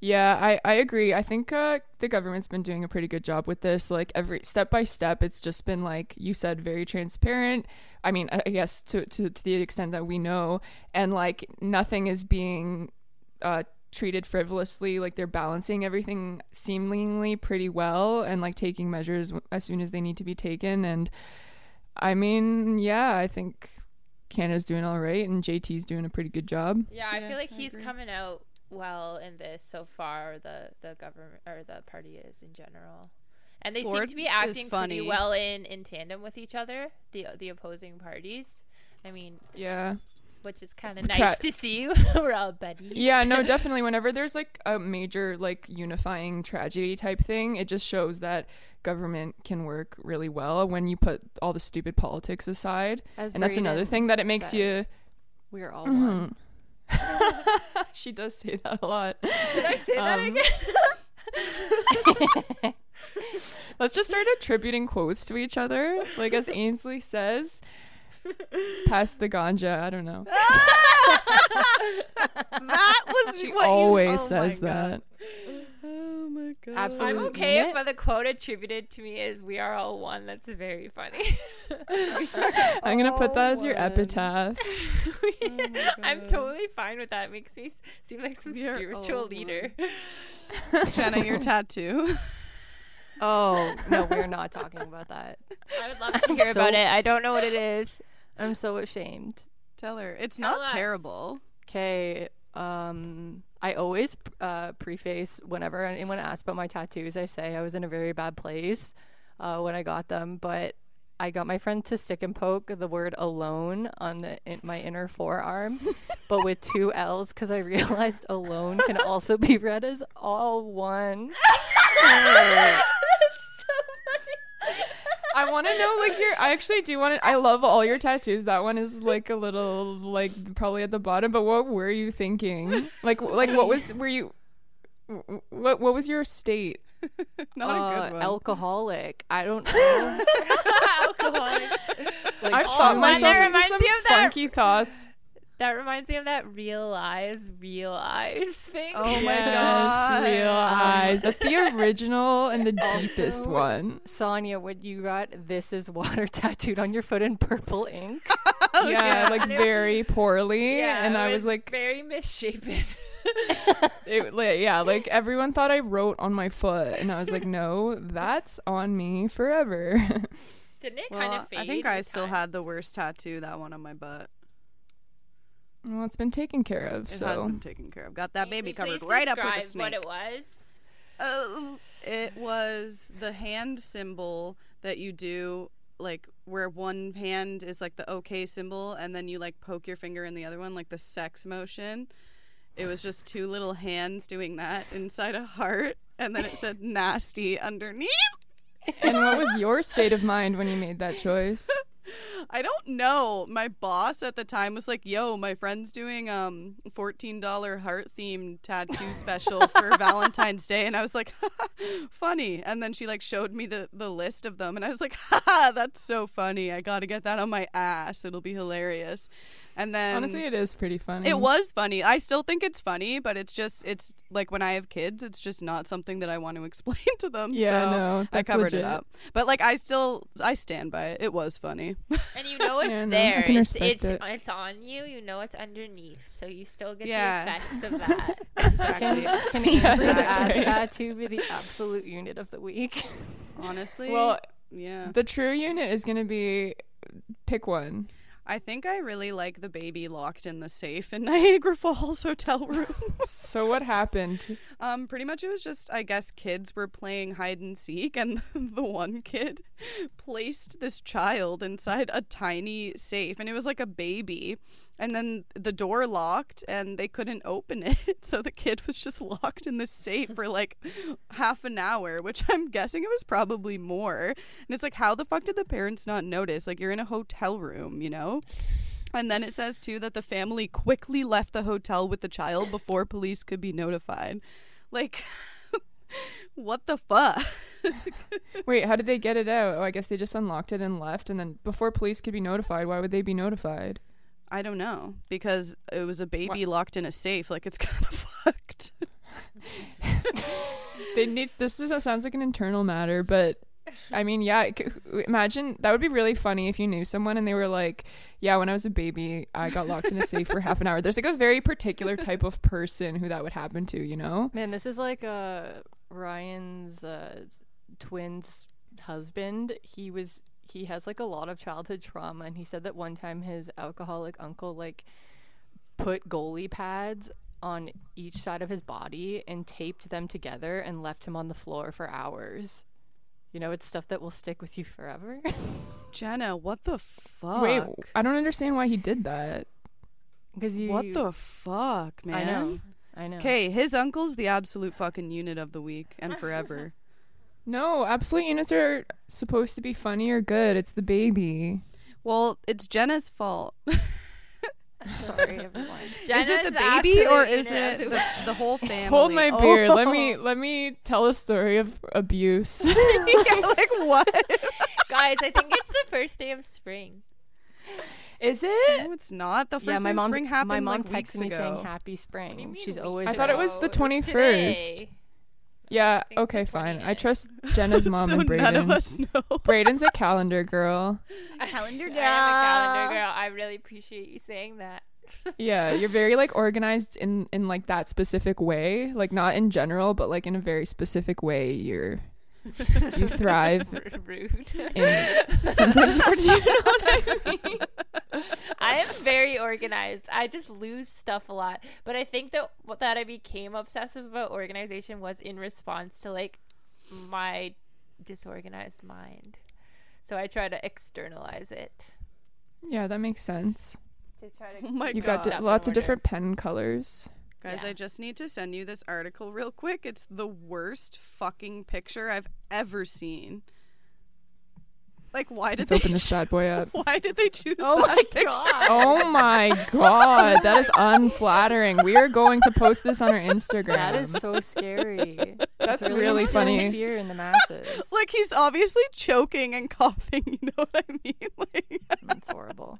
Yeah, I, I agree. I think uh, the government's been doing a pretty good job with this. Like every step by step, it's just been like you said, very transparent. I mean, I guess to to, to the extent that we know, and like nothing is being uh, treated frivolously. Like they're balancing everything seemingly pretty well, and like taking measures as soon as they need to be taken. And I mean, yeah, I think Canada's doing all right, and JT's doing a pretty good job. Yeah, I Yeah, feel like I he's agree. coming out well in this so far. The the government or the party is in general, and they Ford seem to be acting funny. pretty well in in tandem with each other. The the opposing parties. I mean, Yeah. Which is kind of Tra- nice to see. We're all buddies. Yeah, no, *laughs* definitely. Whenever there's like a major, like unifying tragedy type thing, it just shows that government can work really well when you put all the stupid politics aside. As And that's another thing that it makes you. We are all one. Mhm. *laughs* she does say that a lot. Did I say that Um, again? *laughs* Let's just start attributing quotes to each other, like as Ainsley says. Pass the ganja. I don't know. *laughs* that was She what you- always oh says that. Oh my god. Absolutely. I'm okay mean if it? the quote attributed to me is "We are all one." That's very funny. *laughs* I'm gonna put that as your Oh, one. epitaph. *laughs* Oh my I'm totally fine with that. It makes me seem like some We spiritual leader. Jenna, your tattoo. Oh no, we're not talking about that. I would love to hear about it. I don't know what it is. I'm so ashamed. Tell her it's Tell not us. terrible. Okay, um, I always uh, preface whenever anyone asks about my tattoos, I say I was in a very bad place uh, when I got them, but I got my friend to stick and poke the word alone on the in my inner forearm, *laughs* but with two L's because I realized alone can also be read as all one. *laughs* I want to know, like, your. I actually do want to. I love all your tattoos. That one is like a little, like, probably at the bottom. But what were you thinking? Like, like what was? Were you? What What was your state? Not a Uh, good one. alcoholic. I don't *laughs* know. Alcoholic. Like, I Oh, thought myself that into reminds some me of that- funky thoughts. That reminds me of that real eyes, real eyes thing. Oh my Yes, god. real eyes. Um, that's the *laughs* original and the Also- deepest one. Sonia, when you got "This is water" *laughs* tattooed on your foot in purple ink, *laughs* Oh, yeah, like very poorly, Yeah, and it I was like, very misshapen. it, like, yeah, like everyone thought I wrote on my foot, and I was like, no, that's on me forever. Didn't it Well, kind of fade? I think I still time? had the worst tattoo, that one on my butt. Well, it's been taken care of, It has so been taken care of. Got that Can baby covered right up with a describe snake. What it was? Uh, it was the hand symbol that you do like where one hand is like the okay symbol and then you like poke your finger in the other one like the sex motion it was just two little hands doing that inside a heart and then it said nasty underneath And what was your state of mind when you made that choice? *laughs* I don't know. My boss at the time was like, "Yo, my friend's doing um $14 heart themed tattoo special for *laughs* Valentine's Day." And I was like, *laughs* "Funny." And then she like showed me the the list of them and I was like, *laughs* "Haha, that's so funny. I got to get that on my ass. It'll be hilarious." And then Honestly, it is pretty funny. it was funny. I still think it's funny, but it's just it's like when I have kids, it's just not something that I want to *laughs* explain to them. Yeah, so no, I covered legit. it up. But like I still I stand by it. It was funny. *laughs* And you know it's Yeah, no, there. can it's it's it. it's on you. You know it's underneath, so you still get Yeah. the effects of *laughs* that. exactly. Can, can Yeah, Amber's that's ass right. tattoo be the absolute unit of the week? Honestly. Well, yeah. the true unit is gonna be pick one. I think I really like the baby locked in the safe in *laughs* Niagara Falls hotel room. so what happened? Um, pretty much it was just I guess kids were playing hide and seek and *laughs* the one kid *laughs* placed this child inside a tiny safe and it was like a baby and then the door locked and they couldn't open it *laughs* so the kid was just locked in this safe for like half an hour which I'm guessing it was probably more and it's like how the fuck did the parents not notice like you're in a hotel room you know and then it says too that the family quickly left the hotel with the child before police could be notified. Like, *laughs* what the fuck? *laughs* Wait, how did they get it out? Oh, I guess they just unlocked it and left, and then before police could be notified, why would they be notified? I don't know because it was a baby locked in a safe. Like, it's *laughs* kind of fucked. *laughs* They need this is sounds like an internal matter, but I mean, yeah. c- Imagine that would be really funny if you knew someone and they were like, "Yeah, when I was a baby, I got locked in a safe for half an hour." There's like a very particular type of person who that would happen to, you know? Man, this is like uh, Ryan's uh, twins husband. He was he has like a lot of childhood trauma, and he said that one time his alcoholic uncle like put goalie pads on each side of his body and taped them together and left him on the floor for hours. You know, it's stuff that will stick with you forever. *laughs* Jenna, what the fuck? Wait, I don't understand why he did that. Because you, what the fuck, man? I know, I know. Okay, his uncle's the absolute fucking unit of the week and forever. *laughs* No, absolute units are supposed to be funny or good. It's the baby. well, it's Jenna's fault. *laughs* Sorry, everyone. is it the baby or is it the, the- the whole *laughs* family? Hold my oh. beer. Let Oh. me *laughs* let me tell a story of abuse. yeah, like what? Guys, I think it's the first day of spring. Is it? No, it's not. The first yeah, my day of mom. spring happened My mom like weeks texted me ago. saying "Happy What do you Spring." She's always. I thought it was the 21st. today. Yeah. Okay. Fine. I trust *laughs* Jenna's mom so and Brayden. none of us know. *laughs* Brayden's a calendar girl. A calendar I am a calendar girl. I really appreciate you saying that. *laughs* Yeah, you're very like organized in in like that specific way, like not in general, but like in a very specific way. You're you *laughs* thrive Rude. in sometimes. *laughs* Or do you know what I mean? I am very organized. I just lose stuff a lot. But I think that what that I became obsessive about organization was in response to like my disorganized mind. So I try to externalize it Yeah, that makes sense. to try to Oh my You've God. got di- Stuff in lots of different pen colors. Guys, Yeah. I just need to send you this article real quick. It's the worst fucking picture I've ever seen. Like, why did Let's they? open this *laughs* bad boy up. Why did they choose Oh that my picture? God. Oh my god, that is unflattering. We are going to post this on our Instagram. That is so scary. That's It's really funny. Fear in the masses. *laughs* Like he's obviously choking and coughing. You know what I mean? *laughs* Like, It's horrible.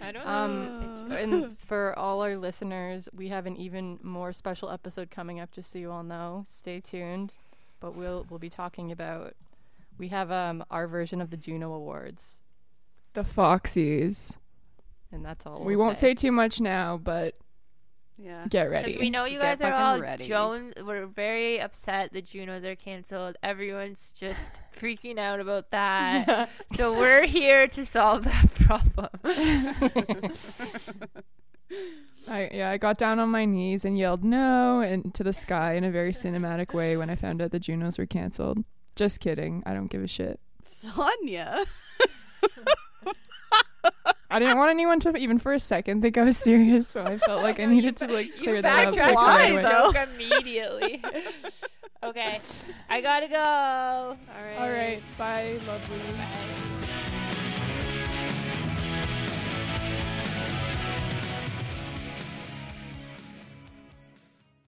I don't Um, know. and for all our listeners, we have an even more special episode coming up. Just so you all know, stay tuned. But we'll we'll be talking about. We have um our version of the Juno Awards, the Foxies. and that's all. We we'll won't say too much now, but yeah. get Because ready. we know you Get guys are all ready. Joan. We're very upset the Junos are canceled. Everyone's just *laughs* freaking out about that. *laughs* So we're here to solve that *laughs* problem. I yeah, I got down on my knees and yelled no and to the sky in a very cinematic way when I found out the Junos were canceled. Just kidding. I don't give a shit. Sonia. I didn't want anyone to even for a second think I was serious, so I felt like I *laughs* needed to like you clear that up. backtracked Why, right on away. the though? joke *laughs* immediately. okay, I gotta go. All right. All right, bye, lovely. Bye.